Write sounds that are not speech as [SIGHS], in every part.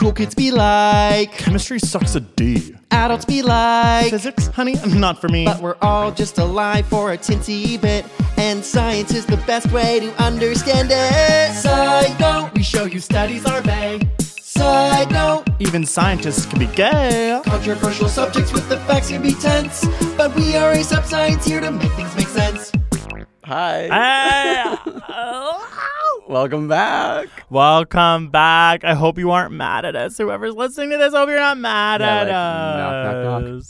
Cool kids be like, Chemistry sucks a D. adults be like, Physics, honey, not for me. but we're all just alive for a tinsy bit, and science is the best way to understand it. Side note, we show you studies are vague. Side note, Even scientists can be gay. controversial subjects with the facts can be tense, but we are ASAP Science here to make things make sense. Hi. Ah. [LAUGHS] Welcome back. Welcome back. I hope you aren't mad at us. Whoever's listening to this, I hope you're not mad Yeah, at like, us. knock, knock, knock.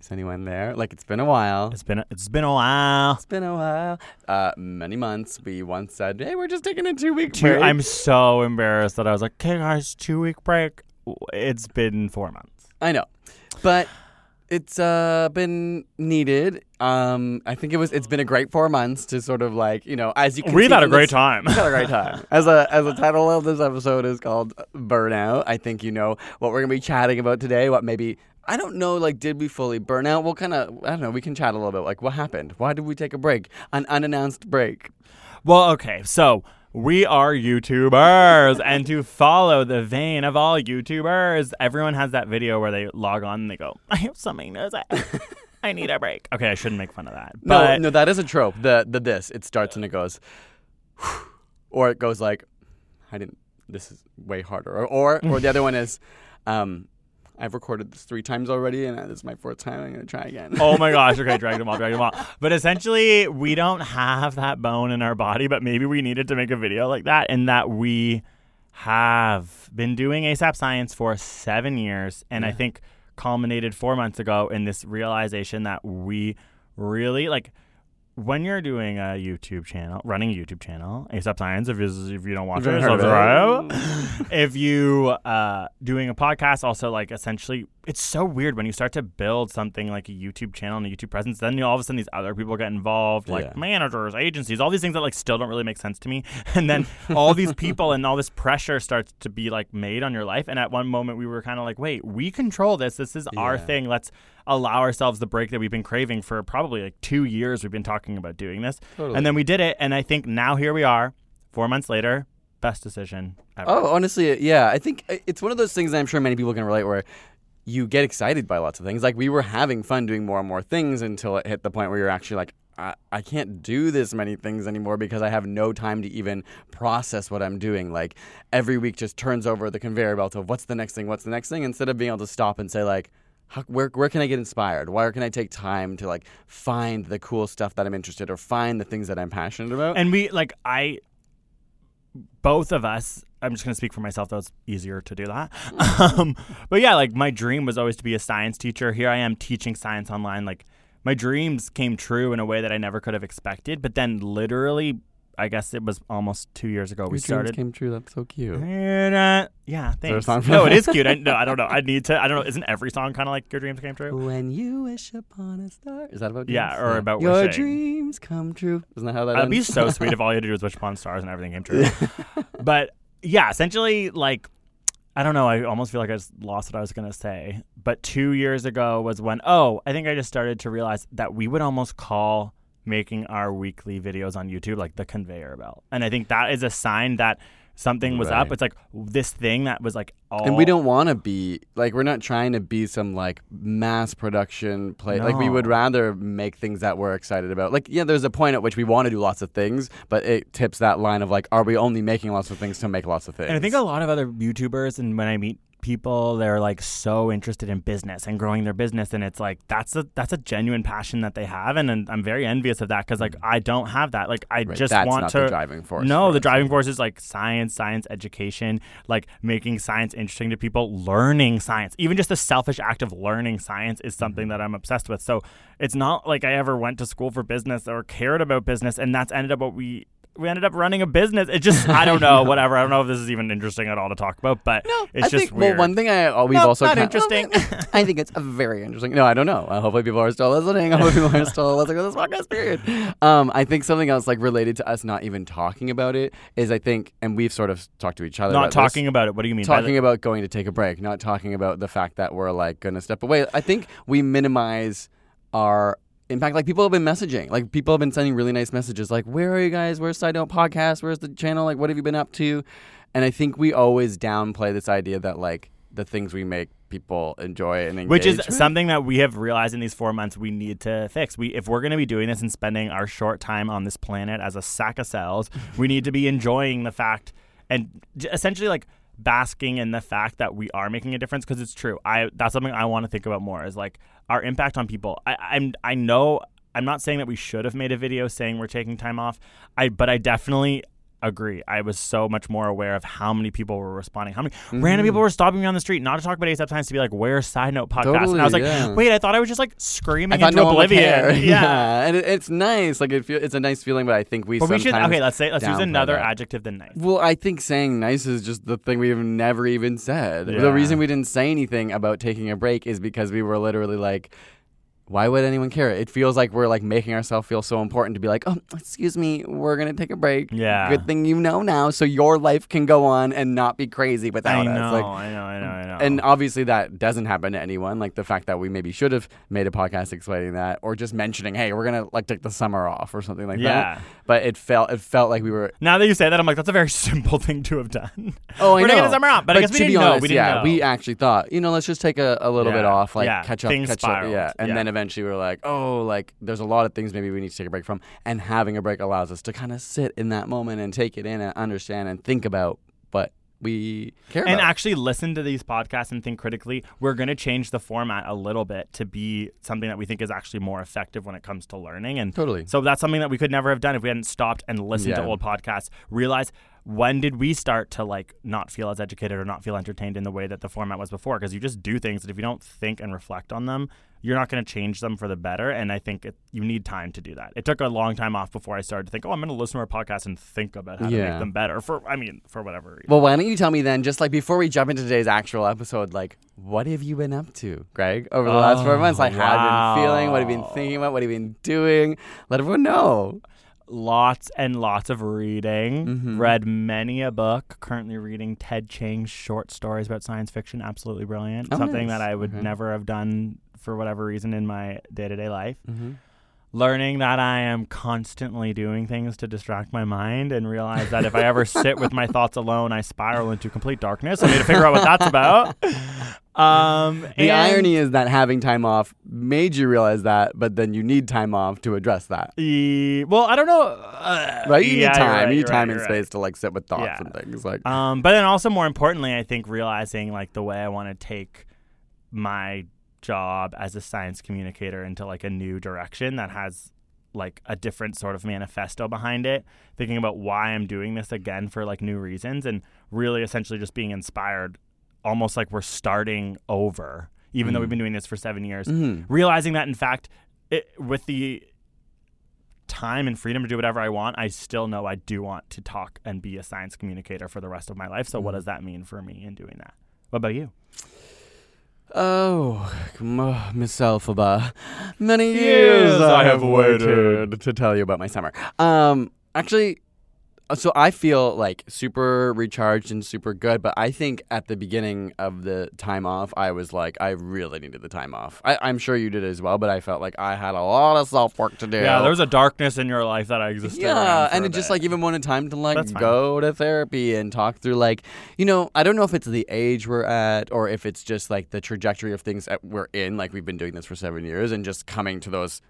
Is anyone there? Like it's been a while. It's been it's been a while. It's been a while. Uh, many months. We once said, "Hey, we're just taking a two-week Two, break." I'm so embarrassed that I was like, "Okay, guys, two week break." It's been four months. I know, but it's uh been needed. Um, I think it was. It's been a great four months to sort of like you know, as you can We've had a great this- time. We've had a great time. [LAUGHS] As a as the title of this episode is called Burnout, I think you know what we're gonna be chatting about today. What maybe I don't know. Like, did we fully burn out? We'll kind of I don't know. We can chat a little bit. Like, what happened? Why did we take a break? An unannounced break. Well, okay, so we are YouTubers, and to follow the vein of all YouTubers, everyone has that video where they log on and they go, "I have something to say. I need a break." Okay, I shouldn't make fun of that, No, but no, that is a trope. The the this it starts and it goes, [SIGHS] or it goes like, I didn't. This is way harder. Or or, or the other one is, um, I've recorded this three times already, and this is my fourth time. I'm gonna try again. oh my gosh, okay, [LAUGHS] drag them all, drag them all. But essentially, we don't have that bone in our body, but maybe we needed to make a video like that, and that we have been doing ASAP Science for seven years, and I think culminated four months ago in this realization that we really like when you're doing a YouTube channel, running a YouTube channel, ASAP Science, if, if you don't watch it, subscribe. [LAUGHS] if you uh, doing a podcast, also like essentially, it's so weird when you start to build something like a YouTube channel and a YouTube presence. Then you, all of a sudden these other people get involved, like Yeah. managers, agencies, all these things that like still don't really make sense to me. [LAUGHS] And then [LAUGHS] all these people and all this pressure starts to be like made on your life. And at one moment we were kind of like, wait, we control this. This is our thing. Let's allow ourselves the break that we've been craving for probably like two years. We've been talking about doing this, and then we did it. And I think now here we are, four months later. Best decision ever. Oh, honestly, yeah. I think uh, it's one of those things that I'm sure many people can relate where you get excited by lots of things. Like we were having fun doing more and more things until it hit the point where you're actually like, I, I can't do this many things anymore because I have no time to even process what I'm doing. Like every week just turns over the conveyor belt of what's the next thing, what's the next thing, instead of being able to stop and say like, how, where where can I get inspired? Where can I take time to like find the cool stuff that I'm interested or find the things that I'm passionate about? And we like I both of us I'm just going to speak for myself though it's easier to do that. [LAUGHS] Um, but yeah, like my dream was always to be a science teacher. Here I am teaching science online like my dreams came true in a way that I never could have expected, but then literally I guess it was almost 2 years ago Your we dreams started came true. That's so cute. yeah, there a thanks. No, it that? is cute. I, no, I don't know. I [LAUGHS] need to. I don't know. Isn't every song kind of like your dreams came true? When you wish upon a star. Is that about Dreams? Yeah, or about Your wishing. dreams come true. Isn't that how that That'd be so [LAUGHS] sweet if all you had to do was wish upon stars and everything came true. but yeah, essentially, like, I don't know. I almost feel like I just lost what I was going to say. But two years ago was when, oh, I think I just started to realize that we would almost call making our weekly videos on YouTube like the conveyor belt. And I think that is a sign that something was up. It's like this thing that was like all. And we don't want to be like we're not trying to be some like mass production play. Like we would rather make things that we're excited about. Like yeah, there's a point at which we want to do lots of things, but it tips that line of like, are we only making lots of things to make lots of things? And I think a lot of other YouTubers, and when I meet people they're like so interested in business and growing their business and it's like that's a that's a genuine passion that they have and, and I'm very envious of that because like I don't have that. Like I Right, just want to the driving force no for the us, driving force is like science science education like making science interesting to people learning science. Even just the selfish act of learning science is something Mm-hmm. that I'm obsessed with. So it's not like I ever went to school for business or cared about business and that's ended up what we we ended up running a business. It just I don't [LAUGHS] know, whatever. I don't know if this is even interesting at all to talk about, but no, it's I just think weird. well, one thing I we've Nope, also not kind- interesting. [LAUGHS] I think it's a very interesting. No, I don't know. Uh, hopefully, people are still listening. Hopefully, people are still listening to this podcast. Period. Um, I think something else like related to us not even talking about it is I think, and we've sort of talked to each other. not about talking this, about it. What do you mean? by talking about going to take a break, not talking about the fact that we're like going to step away. I think we minimize our impact. Like people have been messaging, like people have been sending really nice messages, like "Where are you guys? Where's Side Note Podcast? Where's the channel? Like what have you been up to?" And I think we always downplay this idea that like the things we make people enjoy and engage which is something that we have realized in these four months we need to fix. We, if we're going to be doing this and spending our short time on this planet as a sack of cells, we need to be enjoying the fact and essentially like basking in the fact that we are making a difference because it's true. I that's something I want to think about more is like our impact on people. I, I'm I know I'm not saying that we should have made a video saying we're taking time off. I but I definitely agree. I was so much more aware of how many people were responding. How many mm-hmm. random people were stopping me on the street, not to talk about ASAP Science, to be like, "Where's Side Note podcast?" and I was like, yeah. "Wait, I thought I was just like screaming into no oblivion." care. [LAUGHS] Yeah. and it, it's nice. Like it feel, it's a nice feeling, but I think we. But we should okay. Let's say let's use another that. adjective than nice. Well, I think saying nice is just the thing we've never even said. Yeah. The reason we didn't say anything about taking a break is because we were literally like, why would anyone care? It feels like we're like making ourselves feel so important to be like, oh, excuse me, we're gonna take a break. Yeah. Good thing you know now, so your life can go on and not be crazy without I us. know, Like, I know, I know, I know. and obviously that doesn't happen to anyone. Like the fact that we maybe should have made a podcast explaining that, or just mentioning, hey, we're gonna like take the summer off or something like Yeah. that. But it felt it felt like we were now that you say that, I'm like, that's a very [LAUGHS] simple thing to have done. Oh, I we're know. taking the summer off, but, I guess we didn't be know. honest, we didn't yeah, know. we actually thought, you know, let's just take a, a little bit off, like yeah, catch up, things catch up, yeah. And yeah. then eventually we were like, oh, like there's a lot of things maybe we need to take a break from, and having a break allows us to kind of sit in that moment and take it in and understand and think about what we care and about. actually listen to these podcasts and think critically. We're going to change the format a little bit to be something that we think is actually more effective when it comes to learning. And Totally. So that's something that we could never have done if we hadn't stopped and listened to old podcasts. Realize when did we start to like not feel as educated or not feel entertained in the way that the format was before? Because you just do things that if you don't think and reflect on them, you're not going to change them for the better. And I think it, you need time to do that. It took a long time off before I started to think, oh, I'm going to listen to our podcast and think about how to make them better. For I mean, for whatever reason. well, why don't you tell me then, just like before we jump into today's actual episode, like what have you been up to, Greg, over the last four months? Like, how have you been feeling? What have you been thinking about? What have you been doing? Let everyone know. lots and lots of reading. Mm-hmm. Read many a book. Currently reading Ted Chiang's short stories about science fiction. Absolutely brilliant. Oh, Something nice. that I would Okay. never have done for whatever reason in my day to day life. Mm-hmm. Learning that I am constantly doing things to distract my mind and realize that if I ever sit with my [LAUGHS] thoughts alone, I spiral into complete darkness. I need to figure out what that's about. [LAUGHS] Um, The irony is that having time off made you realize that, but then you need time off to address that. E- well, I don't know. Uh, Right? You yeah, need time. right, you need you're right, time and space to like sit with thoughts Yeah. and things. Like Um, but then also more importantly, I think realizing like the way I want to take my job as a science communicator into like a new direction that has like a different sort of manifesto behind it, thinking about why I'm doing this again for like new reasons and really essentially just being inspired almost like we're starting over even though we've been doing this for 7 years. Mhm. Realizing that in fact it, with the time and freedom to do whatever I want, I still know I do want to talk and be a science communicator for the rest of my life. So, what does that mean for me in doing that? What about you? Oh, Miss Elphaba. Many Years years I have waited to tell you about my summer. Um, actually, Uh, so I feel like super recharged and super good, but I think at the beginning of the time off, I was like, I really needed the time off. I, I'm sure you did as well, but I felt like I had a lot of self work to do. Yeah, there was a darkness in your life that I existed. Yeah, and it just like even wanted time to like go to therapy and talk through like you know I don't know if it's the age we're at or if it's just like the trajectory of things that we're in. Like we've been doing this for seven years and just coming to those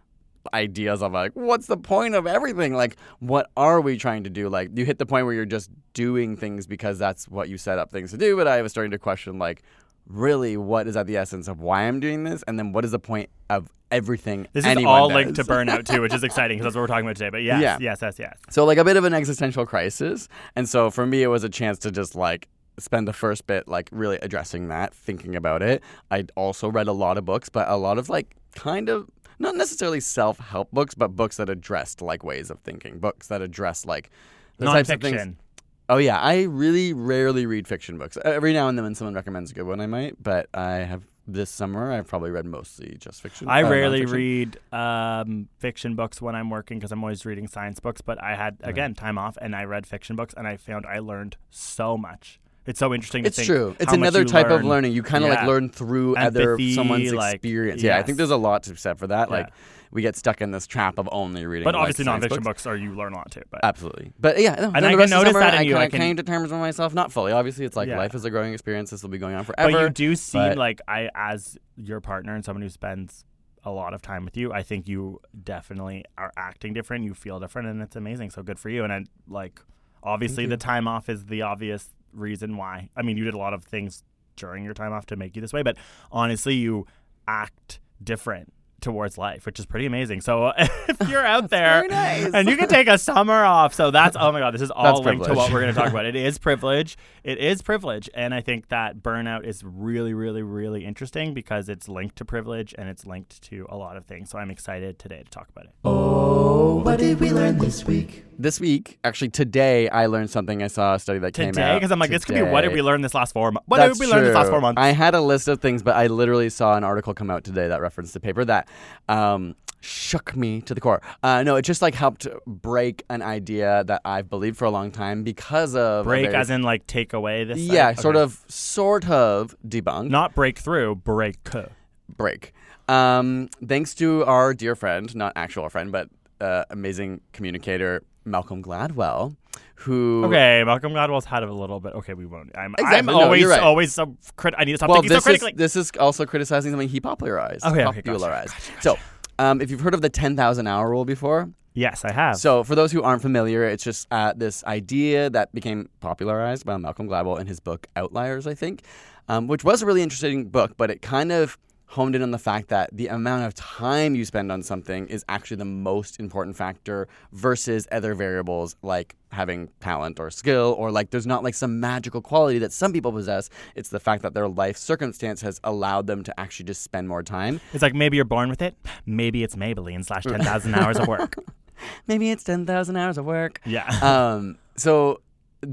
ideas of like what's the point of everything like what are we trying to do like you hit the point where you're just doing things because that's what you set up things to do but i was starting to question like really what is at the essence of why i'm doing this and then what is the point of everything This is all linked to does? [LAUGHS] burnout too, which is exciting because that's what we're talking about today. But yes, Yeah. yes, yes, yes. So like a bit of an existential crisis. And so for me it was a chance to just like spend the first bit like really addressing that, thinking about it. I also read a lot of books, but a lot of like kind of not necessarily self-help books, but books that addressed like ways of thinking, books that address like the types of things. Oh yeah, I really rarely read fiction books. Every now and then when someone recommends a good one I might, but I have this summer I've probably read mostly just fiction. I uh, rarely nonfiction. read um, fiction books when I'm working because I'm always reading science books. But I had again time off, and I read fiction books, and I found I learned so much. It's so interesting. It's think true. It's another type of learning. You kind of like learn through other Empathy, someone's like, experience. Yeah, I think there's a lot to be said for that. Like we get stuck in this trap of only reading. But like, obviously, science nonfiction books. books. are you learn a lot too. But Absolutely. But yeah, no, And I can notice that in I you. Kinda can- came to terms with myself. Not fully. Obviously, it's like Yeah. life is a growing experience. This will be going on forever. But you do seem but- like I, as your partner and someone who spends a lot of time with you, I think you definitely are acting different. You feel different, and it's amazing. So good for you. And I like, obviously, the time off is the obvious reason why. I mean, you did a lot of things during your time off to make you this way, but honestly, you act different towards life, which is pretty amazing. So uh, [LAUGHS] if you're out there nice. and you can take a summer off, so that's oh my god, this is [LAUGHS] all That's linked to what we're going to talk about. [LAUGHS] It is privilege. It is privilege, and I think that burnout is really, really, really interesting because it's linked to privilege and it's linked to a lot of things. So I'm excited today to talk about it. Oh, what did we learn this week? This week, actually today, I learned something. I saw a study that came Today, out because I'm like, this could be what did we learn this last four months? What That's did we learn this last four months? I had a list of things, but I literally saw an article come out today that referenced the paper that um, shook me to the core. Uh, no, it just like helped break an idea that I've believed for a long time because of break, very- as in like take away this. yeah, sort of, sort of debunk. not break through, break. break. Um, thanks to our dear friend, not actual friend, but uh, amazing communicator Malcolm Gladwell, who Okay, Malcolm Gladwell's had it a little bit. Okay, we won't. I'm, Exactly, I'm no, always, right. always so. Crit- I need to stop well, thinking so this is this is also criticizing something he popularized. Okay, okay, gotcha, popularized. gotcha, gotcha. So, um, if you've heard of the ten thousand hour rule before, yes, I have. so for those who aren't familiar, it's just uh, this idea that became popularized by Malcolm Gladwell in his book Outliers, I think, um, which was a really interesting book, but it kind of honed in on the fact that the amount of time you spend on something is actually the most important factor versus other variables like having talent or skill or like there's not like some magical quality that some people possess it's the fact that their life circumstance has allowed them to actually just spend more time It's like maybe you're born with it. Maybe it's Maybelline slash [LAUGHS] 10,000 hours of work. maybe it's 10,000 hours of work Yeah. um, so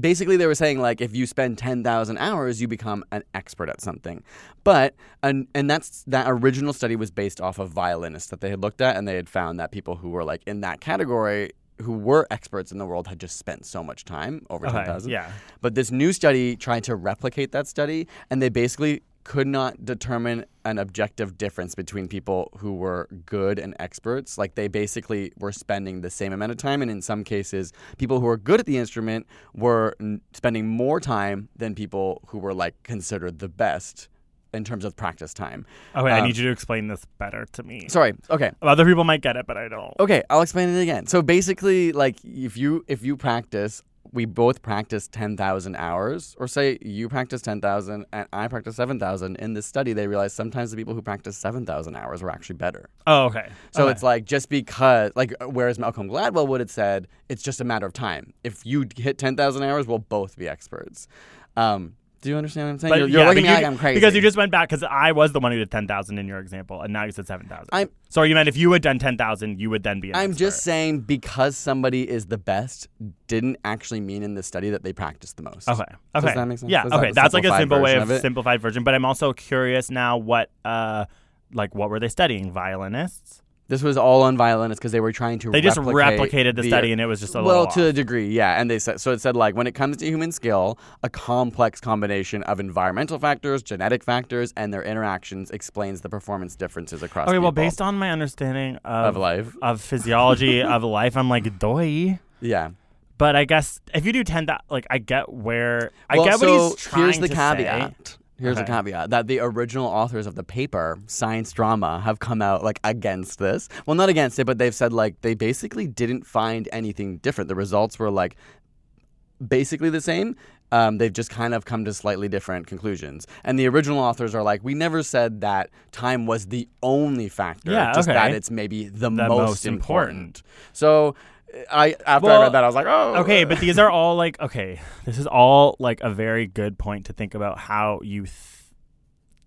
basically they were saying like if you spend 10,000 hours you become an expert at something but and and that's that original study was based off of violinists that they had looked at and they had found that people who were like in that category who were experts in the world had just spent so much time over Okay, 10,000 yeah. but this new study tried to replicate that study and they basically could not determine an objective difference between people who were good and experts. Like they basically were spending the same amount of time, and in some cases, people who were good at the instrument were n- spending more time than people who were like considered the best in terms of practice time. Okay, I Um, need you to explain this better to me. Sorry. Okay. Other people might get it, but I don't. Okay, I'll explain it again. So basically, like if you if you practice, we both practice ten thousand hours, or say you practice ten thousand and I practice seven thousand. In this study, they realized sometimes the people who practice seven thousand hours were actually better. Oh, okay. So Okay. it's like just because, like, whereas Malcolm Gladwell would have said, it's just a matter of time. If you hit ten thousand hours, we'll both be experts. Um, do you understand what I'm saying? But you're you're yeah, looking at me like I'm crazy Because you just went back, because I was the one who did 10,000 in your example, and now you said 7,000. I'm- So you meant if you had done 10,000, you would then be I'm just saying because somebody is the best didn't actually mean in this study that they practice the most. Okay. Okay. Does that make sense? Yeah. That okay. the That's like a simple way of, of simplified version. But I'm also curious now what, uh, like, what were they studying? Violinists? This was all on violinists because they were trying to. They just replicate replicated the, study, and it was just a well, little to a degree, yeah. And they said so. It said like when it comes to human skill, a complex combination of environmental factors, genetic factors, and their interactions explains the performance differences across. Okay. Well, based on my understanding of, Of life. of physiology [LAUGHS] of life, I'm like, doy. yeah. But I guess if you do 10, that like I get where I well, get what so he's trying here's the to caveat. say. Here's Okay. a caveat that the original authors of the paper, Science Drama, have come out like against this. Well, not against it, but they've said like they basically didn't find anything different. The results were like basically the same. Um, they've just kind of come to slightly different conclusions. And the original authors are like, we never said that time was the only factor. Yeah, just okay. that it's maybe the, most, most important. So I after I read that, I was like, oh, Okay, but these are all like okay. This is all like a very good point to think about how you th-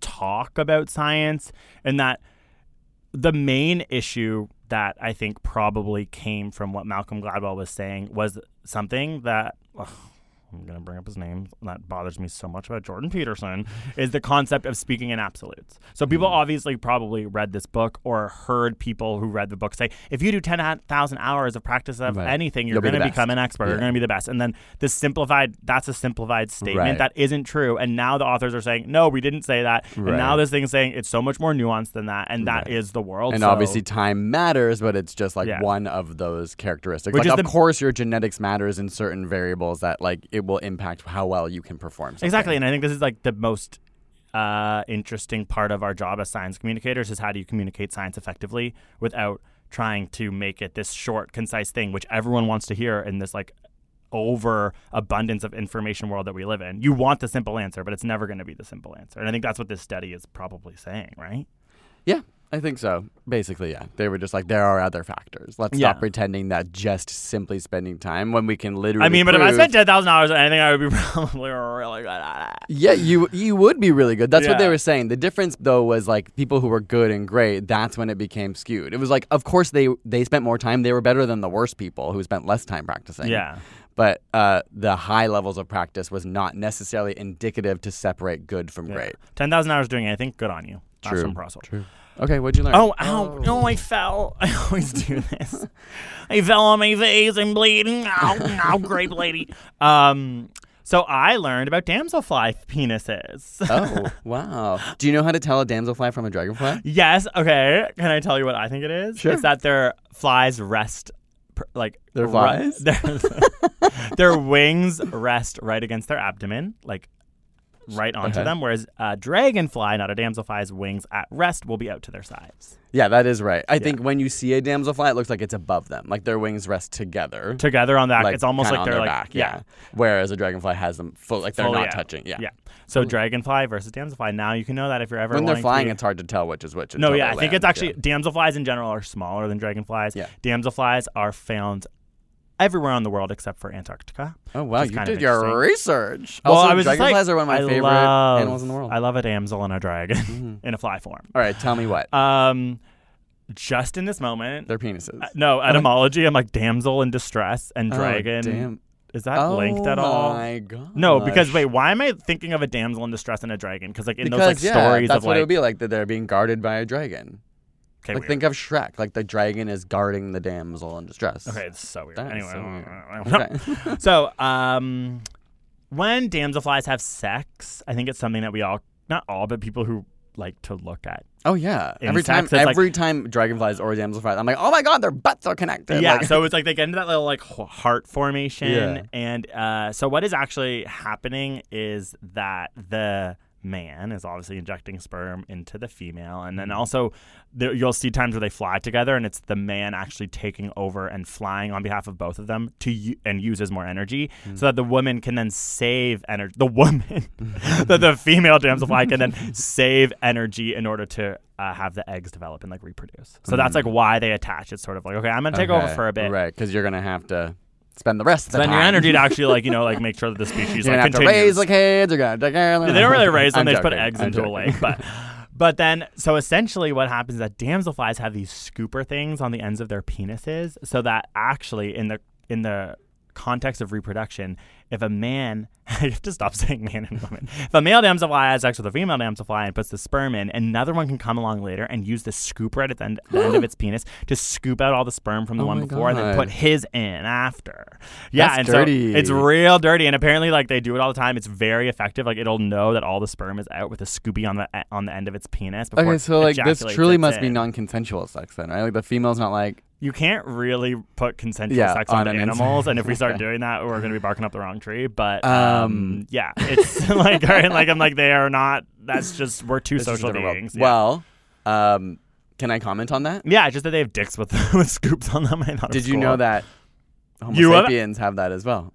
talk about science, and that the main issue that I think probably came from what Malcolm Gladwell was saying was something that. ugh, I'm gonna bring up his name. That bothers me so much about Jordan Peterson. Is the concept of speaking in absolutes. So people Hmm. obviously probably read this book or heard people who read the book say, if you do ten thousand hours of practice of Right. anything, you're going to become an expert. You're going to be the best. And then this simplified, that's a simplified statement Right. that isn't true. And now the authors are saying, no, we didn't say that. And now this thing is saying it's so much more nuanced than that. And that is Right. the world. and So- obviously time matters, but it's just like Yeah. one of those characteristics. Which like, is of the- course, your genetics matters in certain variables that like it will impact how well you can perform. Something. Exactly. And I think this is like the most uh, interesting part of our job as science communicators is how do you communicate science effectively without trying to make it this short, concise thing, which everyone wants to hear in this like over abundance of information world that we live in. You want the simple answer, but it's never going to be the simple answer. And I think that's what this study is probably saying, right? Yeah, I think so. Basically, yeah. They were just like, there are other factors. Let's Yeah. stop pretending that just simply spending time when we can literally. I mean, but if I spent ten thousand dollars on anything, I would be [LAUGHS] probably really good at it. Yeah, you you would be really good. That's what they were saying. The difference though was like people who were good and great, that's when it became skewed. It was like of course they they spent more time, they were better than the worst people who spent less time practicing. Yeah. But uh, the high levels of practice was not necessarily indicative to separate good from great. Ten thousand hours doing anything, good on you. True, true. Okay, what'd you learn? Oh, ow. No, I fell. [LAUGHS] I always do this. I fell on my face and bleeding. Ow, ow, grape lady. Um, so I learned about damselfly penises. Oh, [LAUGHS] wow. Do you know how to tell a damselfly from a dragonfly? yes. Okay. Can I tell you what I think it is? Sure. It's that their flies rest, pr- like Their ri- flies? [LAUGHS] their, their wings rest right against their abdomen, like right onto Okay. them. Whereas a dragonfly, not a damselfly's wings at rest, will be out to their sides. Yeah, that is right. I think when you see a damselfly, it looks like it's above them, like their wings rest together. Together on that, like, it's almost like they're like back, yeah. Whereas a dragonfly has them full, like they're fully not out. touching. Yeah. Yeah. So dragonfly versus damselfly. Now you can know that if you're ever When they're flying, to it's hard to tell which is which. no, yeah, I think land. it's actually Yeah. damselflies in general are smaller than dragonflies. Yeah. Damselflies are found everywhere in the world except for Antarctica. Oh wow, you did your research. Well, also, I was dragonflies like, are one of my I favorite love- animals in the world. I love a damsel and a dragon Mm-hmm. [LAUGHS] in a fly form. All right, tell me what. Um, just in this moment, Their penises. uh, no etymology. I'm like damsel in distress and Oh, dragon. damn. Is that oh linked at all? my god. No, because wait, why am I thinking of a damsel in distress and a dragon? Because like in Because those like yeah, stories that's of what like, it would be like that they're being guarded by a dragon. Okay, like weird. think of Shrek. Like the dragon is guarding the damsel in distress. okay, it's so weird. That anyway, so weird. Okay. [LAUGHS] [LAUGHS] so um, when damselflies have sex, I think it's something that we all, not all, but people who like to look at. Oh yeah. Every time, Insects, it's like- every time dragonflies or damselflies, I'm like, oh my god, their butts are connected. Yeah, Like- so it's like they get into that little like heart formation, Yeah. and uh, so what is actually happening is that the man is obviously injecting sperm into the female, and Mm-hmm. then also there, you'll see times where they fly together, and it's the man actually taking over and flying on behalf of both of them to u- and uses more energy, Mm. so that the woman can then save energy. The woman, [LAUGHS] that the female damselfly can then [LAUGHS] save energy in order to. Uh, have the eggs develop and like reproduce. So that's like why they attach. It's sort of like, okay, I'm gonna take over Mm. For a bit Right, because you're gonna have to spend the rest of the spend time. your energy to [LAUGHS] actually like you know like make sure that the species You're like gonna have to continues. raise the kids. You're gonna take care of them. They don't really raise them; I'm they just put joking, eggs I'm into a joking. lake. But [LAUGHS] but then so essentially what happens is that damselflies have these scooper things on the ends of their penises, so that actually in the in the context of reproduction, if a man [LAUGHS] I have to stop saying man and woman. If a male damselfly has sex with a female damselfly and puts the sperm in, another one can come along later and use the scooper right at its end, the end of [GASPS] its penis to scoop out all the sperm from the Oh one before and then put his in after. Yeah, That's and dirty. so it's real dirty, and apparently, like they do it all the time. It's very effective. Like it'll know that all the sperm is out with a Scooby on the on the end of its penis. Before Okay, so like this truly must be non-consensual sex then, right? Like the female's not like, you can't really put consensual Yeah, sex on on, an animals, and if we start [LAUGHS] doing that, we're gonna be barking up the wrong tree. But Um, um, yeah, it's [LAUGHS] like right, like I'm like they are not. That's just we're two It's just a social beings. Yeah. Well, um, can I comment on that? yeah, just that they have dicks with [LAUGHS] with scoops on them. I thought Did you cool. know that Homo You have- sapiens have that as well?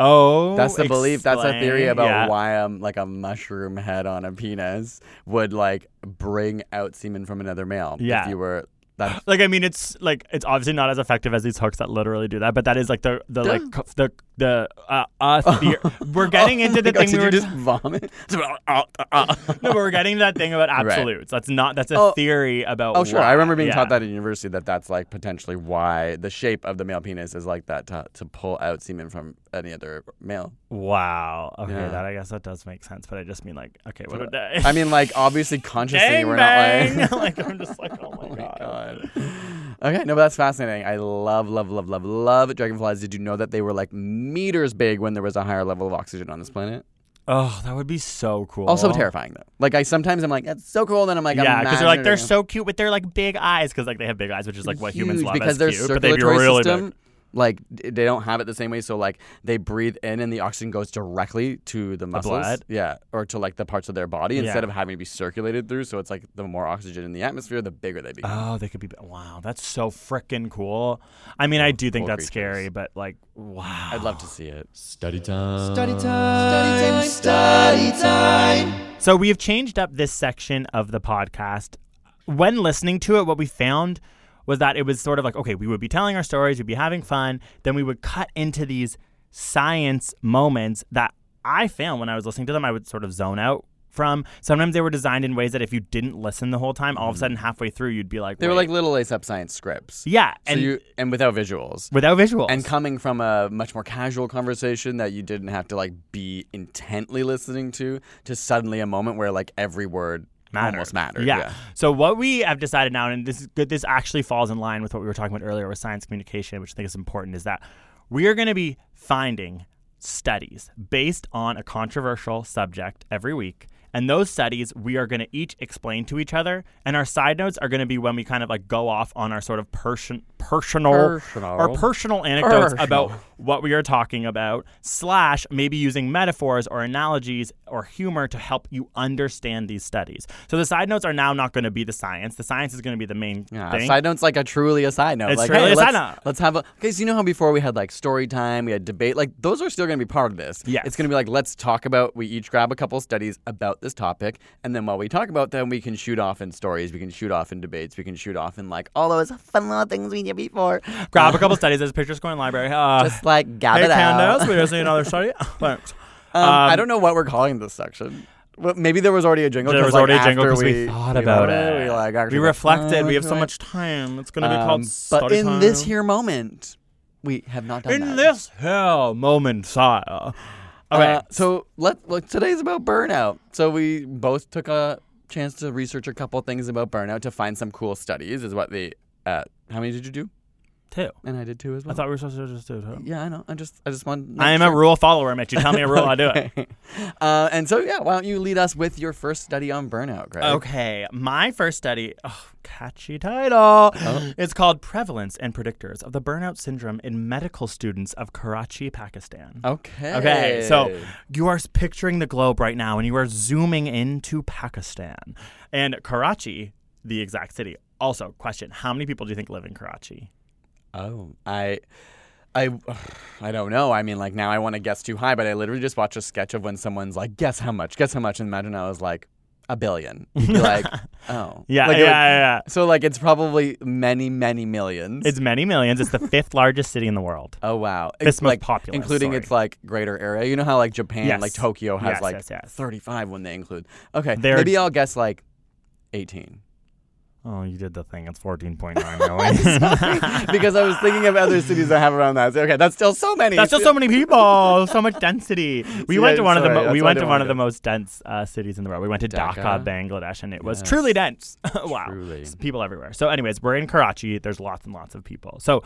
Oh, That's the belief. That's a theory about Yeah. why um like a mushroom head on a penis would like bring out semen from another male. Yeah. If you were that. Like I mean, it's like it's obviously not as effective as these hooks that literally do that, but that is like the the like co- the the uh, uh [LAUGHS] theor- we're getting into the Oh my God, thing we were you just [LAUGHS] vomit? [LAUGHS] uh, no, but we're getting to that thing about Right. absolutes. That's not that's a Oh. theory about. Oh sure, why. I remember being Yeah. taught that in university that that's like potentially why the shape of the male penis is like that to, to pull out semen from any other male. Wow. Okay, Yeah. that I guess that does make sense, but I just mean like, okay, what would I mean, like obviously consciously Dang we're bang! not like. like I'm just like, oh my, Oh my god. god. Okay, no, but that's fascinating. I love, love, love, love, love dragonflies. Did you know that they were like meters big when there was a higher level of oxygen on this planet? Oh, that would be so cool. Also terrifying though. Like I sometimes I'm like, that's so cool. Then I'm like, yeah, because they're like they're so cute with their like big eyes, because like they have big eyes, which is like what humans love because as their cute, but they'd be circulatory really system, big. Like they don't have it the same way. So like they breathe in and the oxygen goes directly to the muscles. blood? Yeah, or to like the parts of their body instead Yeah. of having to be circulated through. So it's like the more oxygen in the atmosphere, the bigger they become. Oh, they could be. Wow, that's so freaking cool. I mean, I do think cool that's creatures. scary, but like, wow. I'd love to see it. Study time. Study time. Study time. Study time. So we have changed up this section of the podcast. When listening to it, what we found was that it was sort of like, okay, we would be telling our stories, we'd be having fun, then we would cut into these science moments that I found when I was listening to them, I would sort of zone out from. Sometimes they were designed in ways that if you didn't listen the whole time, all of a mm. sudden halfway through, you'd be like, They were "Wait." like little ASAP Science scripts. yeah, So and you and without visuals. without visuals. And coming from a much more casual conversation that you didn't have to like be intently listening to, to suddenly a moment where like every word almost mattered. Yeah. So what we have decided now, and this is good, this actually falls in line with what we were talking about earlier with science communication, which I think is important, is that we are going to be finding studies based on a controversial subject every week. And those studies we are going to each explain to each other. And our side notes are going to be when we kind of like go off on our sort of person, personal, Personal. our personal anecdotes Personal. about what we are talking about, slash maybe using metaphors or analogies or humor to help you understand these studies. So the side notes are now not going to be the science. The science is going to be the main Yeah, thing. side note's like a truly a side note. It's like, truly hey, a side let's, note. Let's have a because you know how before we had like story time, we had debate. Like those are still going to be part of this. Yeah, it's going to be like let's talk about. We each grab a couple studies about this topic, and then while we talk about them, we can shoot off in stories. We can shoot off in debates. We can shoot off in like all those fun little things we did before. Grab a couple studies. There's pictures going library. Uh, Just like gather hey, it out. We just need another study. [LAUGHS] Thanks. Um, I don't know what we're calling this section. Well, maybe there was already a jingle. There was like, already a jingle because we, thought about it. We like actually we like, reflected. "Oh, we have so much time. It's going to be Um, called but in time. this here moment, we have not done in that. this hell moment, sire. Okay. Uh, so let look. Today's about burnout. So we both took a chance to research a couple things about burnout to find some cool studies. Is what the uh, how many did you do? two. And I did two as well. I thought we were supposed to just do two. Yeah, I know. I just I just want. I am a rule follower, Mitch. You tell me a rule, I do it. [LAUGHS] uh, and so yeah, why don't you lead us with your first study on burnout, Greg? Okay, my first study, oh, catchy title. Oh. It's called Prevalence and Predictors of the Burnout Syndrome in Medical Students of Karachi, Pakistan. Okay. Okay, so you are picturing the globe right now and you are zooming into Pakistan. And Karachi, the exact city. Also, question How many people do you think live in Karachi? Oh, I. I, [SIGHS] I don't know. I mean, like now I want to guess too high, but I literally just watched a sketch of when someone's like, "Guess how much? Guess how much?" And imagine I was like, "A billion. [LAUGHS] You'd be like, "Oh, Yeah, Like, yeah, would- yeah, yeah. So like it's probably many, many millions. It's many millions. It's the [LAUGHS] fifth largest city in the world. oh wow, It's, most like populous, including sorry. its like greater area. You know how like Japan, Yes. like Tokyo has Yes, like yes. 35 when they include. Okay, They're- maybe I'll guess like 18 Oh, you did the thing. It's 14.9 million. [LAUGHS] [LAUGHS] because I was thinking of other cities that have around that. So, okay, that's still so many. That's just so many people, [LAUGHS] so much density. We See, went to one of the mo- we went to one of the most dense uh, cities in the world. We went to Dhaka, Dhaka? Bangladesh, and it was Yes. truly dense. wow, Truly. People everywhere. So, anyways, we're in Karachi. There's lots and lots of people. So,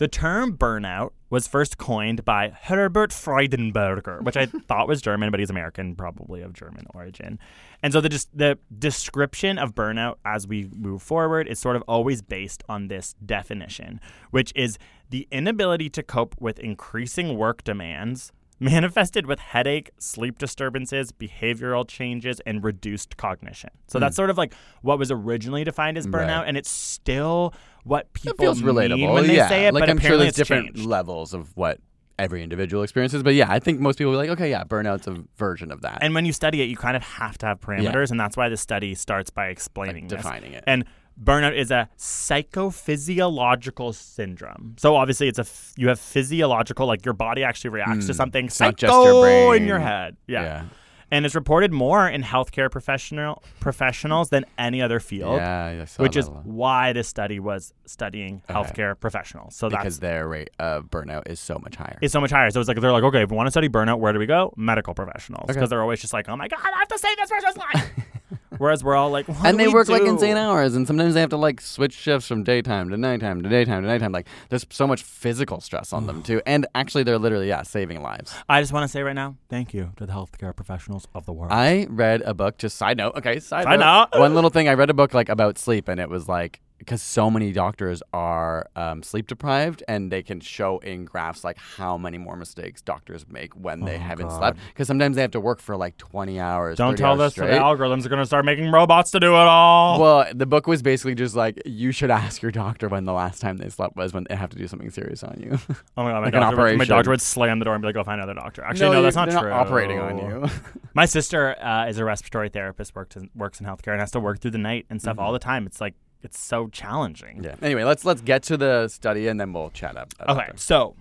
The term burnout was first coined by Herbert Freudenberger, which I [LAUGHS] thought was German, but he's American, probably of German origin. And so the the description of burnout as we move forward is sort of always based on this definition, which is the inability to cope with increasing work demands manifested with headache, sleep disturbances, behavioral changes, and reduced cognition. So that's sort of like what was originally defined as burnout, Hmm. Right. and it's still what people It feels relatable. when they yeah. say it, like but I'm sure apparently there's it's different changed. levels of what every individual experiences. But yeah, I think most people are like, okay, yeah, burnout's a version of that. And when you study it, you kind of have to have parameters, and that's why the study starts by explaining this. defining it. And burnout is a psychophysiological syndrome. So obviously, it's a f- you have physiological, like your body actually reacts to something Hmm. not psycho just your brain. in your head. Yeah. Yeah. And it's reported more in healthcare professional professionals than any other field. yeah, Which is lot. why this study was studying healthcare professionals. So because their rate of burnout is so much higher. it's so much higher. So it's like they're like, okay, if we want to study burnout, where do we go? Medical professionals, because Okay. they're always just like, oh my god, I have to save this person's life. [LAUGHS] Whereas we're all like, and do they work like insane hours, and sometimes they have to like switch shifts from daytime to nighttime to daytime to nighttime. Like, there's so much physical stress on them [SIGHS] too, and actually, they're literally yeah saving lives. I just want to say right now, thank you to the healthcare professionals of the world. I read a book. Just side note, okay, side, Side note. note. One little thing. I read a book like about sleep, and it was like because so many doctors are um, sleep deprived, and they can show in graphs like how many more mistakes doctors make when they haven't slept. Because sometimes they have to work for like 20 hours. Don't tell to the algorithms are going to start making robots to do it all. Well, the book was basically just like you should ask your doctor when the last time they slept was when they have to do something serious on you. [LAUGHS] oh my god, my, like doctor, would- my doctor would slam the door and be like, "Go find another doctor." Actually, no, you- that's not they're true. operating on you. [LAUGHS] My sister uh, is a respiratory therapist, works in, works in healthcare, and has to work through the night and stuff all the time. It's like it's so challenging. Yeah. Anyway, let's let's get to the study and then we'll chat up. Okay, it. so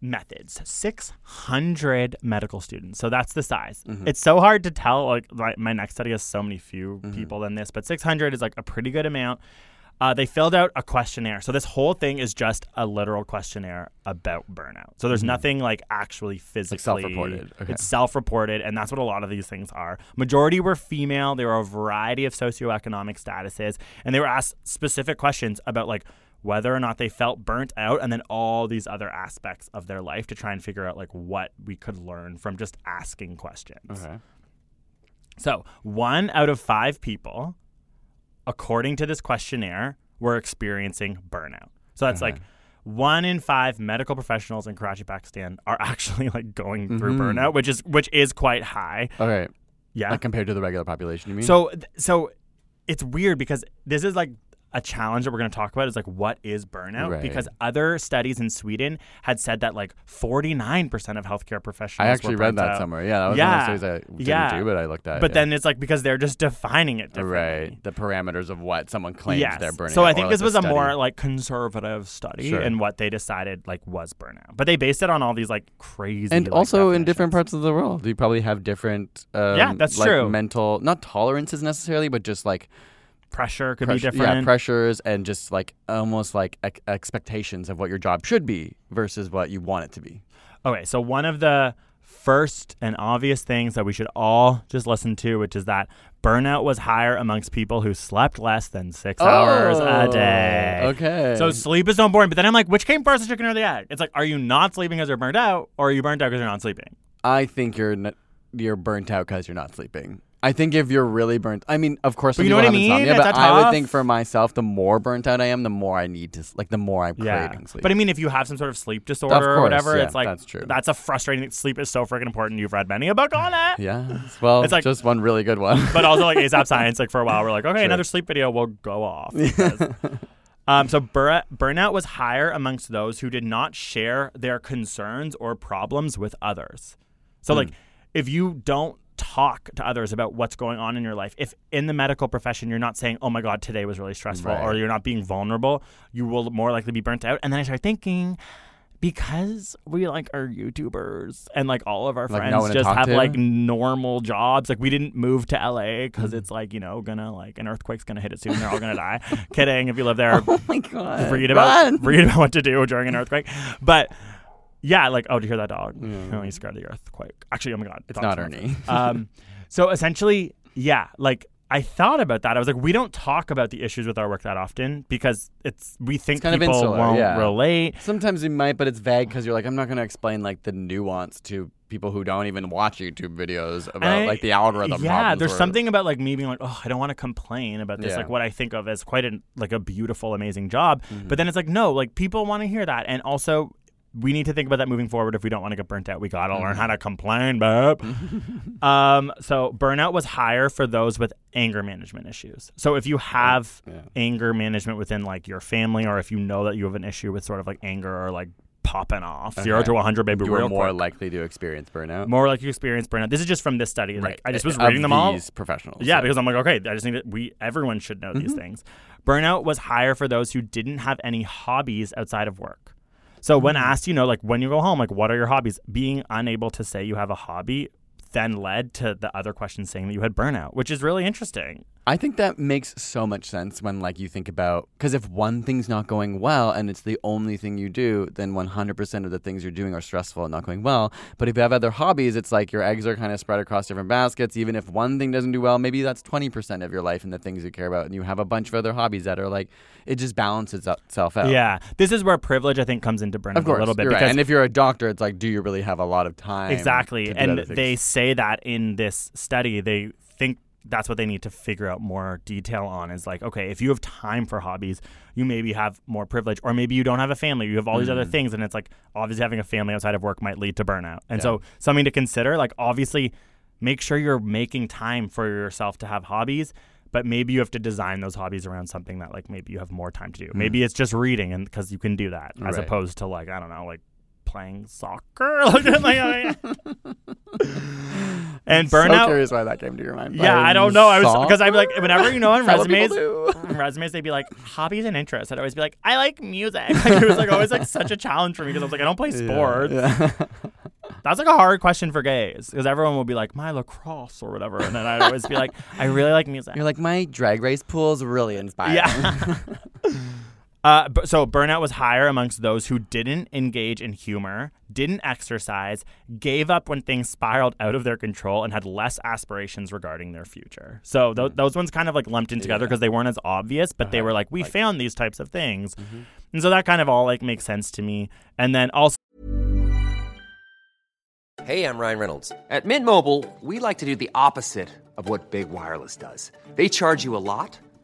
methods 600 medical students so that's the size Mm-hmm. it's so hard to tell like my, my next study has so many few Mm-hmm. people than this but 600 is like a pretty good amount uh, they filled out a questionnaire so this whole thing is just a literal questionnaire about burnout so there's nothing like actually physically self-reported. Okay. it's self-reported and that's what a lot of these things are majority were female There were a variety of socioeconomic statuses and they were asked specific questions about like whether or not they felt burnt out and then all these other aspects of their life to try and figure out like what we could learn from just asking questions Okay. so one out of five people according to this questionnaire were experiencing burnout so that's uh-huh. like one in five medical professionals in Karachi, Pakistan are [LAUGHS] actually like going through mm-hmm. burnout, which is which is quite high. Okay. Yeah. Like compared to the regular population, you mean? So th- so it's weird because this is like a challenge that we're going to talk about is like what is burnout Right. because other studies in Sweden had said that like 49% of healthcare professionals I actually read that out. somewhere. Yeah, that was yeah. one of those studies I didn't yeah. do, but I looked at. But yeah. then it's like because they're just defining it differently. right, the parameters of what someone claims Yes. they're burning. So I think like, this the was a study. more like conservative study Sure. and what they decided like was burnout. But they based it on all these like crazy and like, also in different parts of the world, you probably have different. Um, Yeah, that's like, true. Mental, not tolerances necessarily, but just like pressure could pressure- be different. Yeah, pressures and just like almost like ex- expectations of what your job should be versus what you want it to be. Okay, so one of the first and obvious things that we should all just listen to, which is that burnout was higher amongst people who slept less than six oh, hours a day. Oh, Okay. So sleep is so important. But then I'm like, which came first, the chicken or the egg? It's like, are you not sleeping because you're burnt out, or are you burnt out because you're not sleeping? I think you're n- you're burnt out because you're not sleeping. I think if you're really burnt, I mean, of course, But you know what I mean? insomnia, but I would tough. think for myself, the more burnt out I am, the more I need to, like, the more I'm craving sleep. But I mean, if you have some sort of sleep disorder or course, whatever, yeah, it's like that's true. That's a frustrating. Sleep is so freaking important. You've read many a book on it. yeah, well, It's like- just one really good one. [LAUGHS] but also like [LAUGHS] ASAP Science. Like for a while, we're like, okay, another sleep video will go off. [LAUGHS] because- um, so bur- burnout was higher amongst those who did not share their concerns or problems with others. So like, if you don't talk to others about what's going on in your life, if in the medical profession you're not saying, "Oh my God, today was really stressful," or you're not being vulnerable, you will more likely be burnt out. And then I started thinking. Because we like are YouTubers and like all of our Like, friends to just have to? like normal jobs. Like we didn't move to LA because Mm-hmm. it's like you know gonna like an earthquake's gonna hit it soon. They're all gonna die. [LAUGHS] Kidding. If you live there, oh my god, read about Run! read about what to do during an earthquake. But yeah, like oh, do you hear that dog? [LAUGHS] Oh, he's scared the earthquake. Actually, oh my god, It's not Ernie. [LAUGHS] um, so essentially, yeah, like I thought about that. I was like, we don't talk about the issues with our work that often because it's we think kind of people insular, won't yeah. relate. Sometimes you might, but it's vague because you're like, I'm not going to explain like the nuance to people who don't even watch YouTube videos about I- like the algorithm. Yeah, there's something about like me being like, oh, I don't want to complain about this, Yeah. like what I think of as quite a like a beautiful, amazing job. Mm-hmm. But then it's like, no, like people want to hear that, and also we need to think about that moving forward. If we don't want to get burnt out, we gotta learn how to mm-hmm. complain, babe. [LAUGHS] um, so burnout was higher for those with anger management issues. So if you have Yeah. anger management within like your family, or if you know that you have an issue with sort of like anger or like popping off zero Okay. to 100 baby You're real more quick. likely to experience burnout. more like you experience burnout this is just from this study like i just was Of reading them all these professionals. yeah because i'm like okay i just need to we everyone should know these mm-hmm. things burnout was higher for those who didn't have any hobbies outside of work so when mm-hmm. asked you know like when you go home like what are your hobbies? Being unable to say you have a hobby then led to the other question saying that you had burnout which is really interesting I think that makes so much sense when like you think about because if one thing's not going well and it's the only thing you do, then 100% of the things you're doing are stressful and not going well. But if you have other hobbies, it's like your eggs are kind of spread across different baskets. Even if one thing doesn't do well, maybe that's 20% of your life and the things you care about, and you have a bunch of other hobbies that are like it just balances itself out. yeah this is where privilege i think comes into Of course, a little bit you're right. because and if you're a doctor, it's like, do you really have a lot of time? Exactly. And they say that in this study, they that's what they need to figure out more detail on is like, okay, if you have time for hobbies, you maybe have more privilege, or maybe you don't have a family, you have all these Mm. other things. And it's like, obviously, having a family outside of work might lead to burnout. And so, something to consider, like, obviously, make sure you're making time for yourself to have hobbies. But maybe you have to design those hobbies around something that, like, maybe you have more time to do. Maybe it's just reading, and because you can do that, as Mm. Right. opposed to like, I don't know, like playing soccer. [LAUGHS] Like, like, [LAUGHS] and So curious why that came to your mind. yeah, I don't know. I was because I'd be like, whenever you know on [LAUGHS] Is resumes, people do? on resumes they'd be like hobbies and interests. I'd always be like, I like music. Like, it was like always like such a challenge for me because I was like, I don't play sports. Yeah. That's like a hard question for gays because everyone will be like, my lacrosse or whatever, and then I'd always be like, I really like music. You're like, my drag race pool's really inspiring. Yeah. Uh, bu- so burnout was higher amongst those who didn't engage in humor, didn't exercise, gave up when things spiraled out of their control, and had less aspirations regarding their future. So th- hmm. those ones kind of like lumped in together because they weren't as obvious, but they uh-huh. were like, we found these types of things, mm-hmm. and so that kind of all like makes sense to me. And then also. Hey, I'm Ryan Reynolds. At Mint Mobile, we like to do the opposite of what Big Wireless does. They charge you a lot,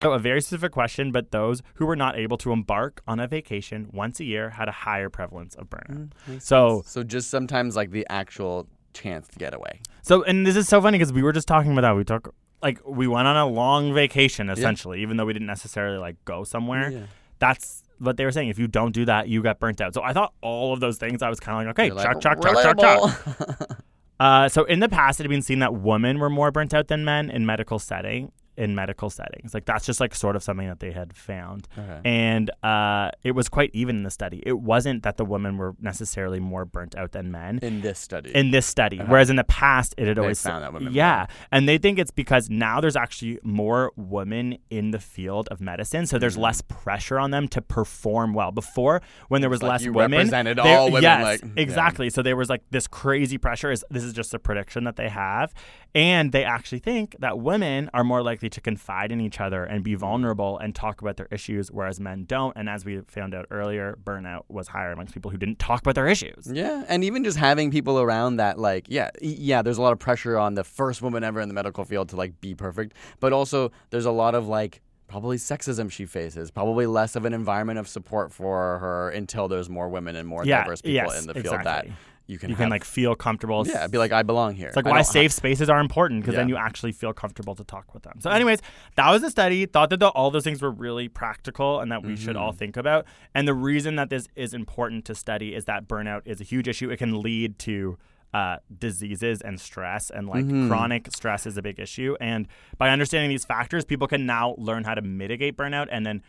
So a very specific question, but those who were not able to embark on a vacation once a year had a higher prevalence of burnout. so, So just sometimes like the actual chance to get away. so, and this is so funny because we were just talking about that. We took like we went on a long vacation essentially, even though we didn't necessarily like go somewhere. Yeah. That's what they were saying. If you don't do that, you get burnt out. So I thought all of those things. I was kind of like, okay, like, check, check, check, check. relatable. [LAUGHS] Uh, so in the past, it had been seen that women were more burnt out than men in medical setting. In medical settings, like that's just like sort of something that they had found, Okay. and uh, it was quite even in the study. It wasn't that the women were necessarily more burnt out than men In this study. in this study, whereas in the past it had They always found that women were. yeah, and they think it's because now there's actually more women in the field of medicine, so there's less pressure on them to perform well. Before, when there was like less women, represented all women, yes, like- yeah. exactly. So there was like this crazy pressure. Is this is just a prediction that they have, and they actually think that women are more likely to confide in each other and be mm-hmm. vulnerable and talk about their issues, whereas men don't. And as we found out earlier, burnout was higher amongst people who didn't talk about their issues. Yeah, and even just having people around that, like, yeah, yeah, there's a lot of pressure on the first woman ever in the medical field to like be perfect, but also there's a lot of like probably sexism she faces, probably less of an environment of support for her until there's more women and more Yeah, diverse people yes, in the field that exactly. You can You have, can like feel comfortable. yeah, be like I belong here. It's like I why safe spaces are important because then you actually feel comfortable to talk with them. So, anyways, that was the study. Thought that the, all those things were really practical and that we should Mm-hmm. all think about. And the reason that this is important to study is that burnout is a huge issue. It can lead to uh, diseases and stress, and like Mm-hmm. chronic stress is a big issue. And by understanding these factors, people can now learn how to mitigate burnout. And then,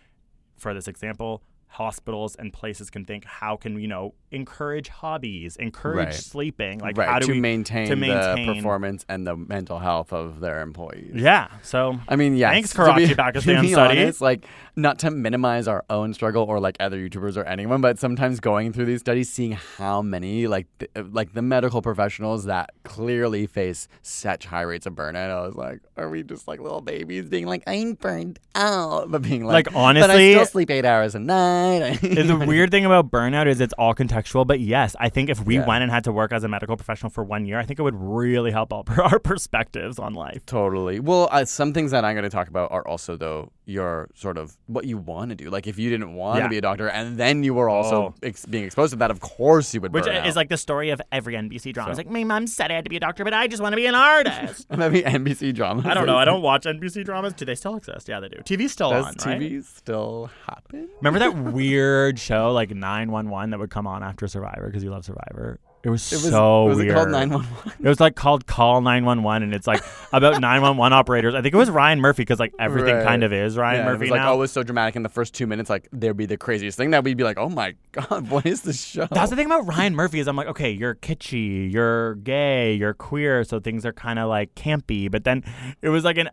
for this example, hospitals and places can think how can we you know encourage hobbies encourage Right. sleeping like right how do to we maintain, to maintain the performance and the mental health of their employees. yeah so I mean, yeah Thanks, to be- Karachi to [LAUGHS] Pakistan honest, like, not to minimize our own struggle or like other YouTubers or anyone, but sometimes going through these studies, seeing how many like th- like the medical professionals that clearly face such high rates of burnout, I was like, are we just like little babies being like, I'm burned out, but being like, Like, but I still sleep eight hours a night. The [LAUGHS] weird thing about burnout is it's all contextual but yes i think if we Yeah. went and had to work as a medical professional for one year i think it would really help our, [LAUGHS] our perspectives on life Totally. Well, uh, some things that I'm going to talk about are also though your sort of what you want to do. Like if you didn't want to be a doctor and then you were also Oh. ex- being exposed to that, of course you would. which is out. like the story of every nbc drama So- it's like my mom said i had to be a doctor but i just want to be an artist [LAUGHS] maybe NBC drama. i don't know i don't [LAUGHS] watch nbc dramas do they still exist yeah they do tv's still Does on TV right still happen? remember that [LAUGHS] weird show like 911 that would come on after survivor because you love survivor it was, It was, so was weird it called 911? It was like called Call 911, and it's like about [LAUGHS] 911 operators. I think it was Ryan Murphy because like everything Right. kind of is Ryan yeah, it Murphy was like always so dramatic in the first two minutes. Like there'd be the craziest thing that we'd be like, "Oh my god, what is this show?" That's the thing about Ryan Murphy is I'm like, okay, you're kitschy, you're gay, you're queer, so things are kind of like campy. But then it was like an,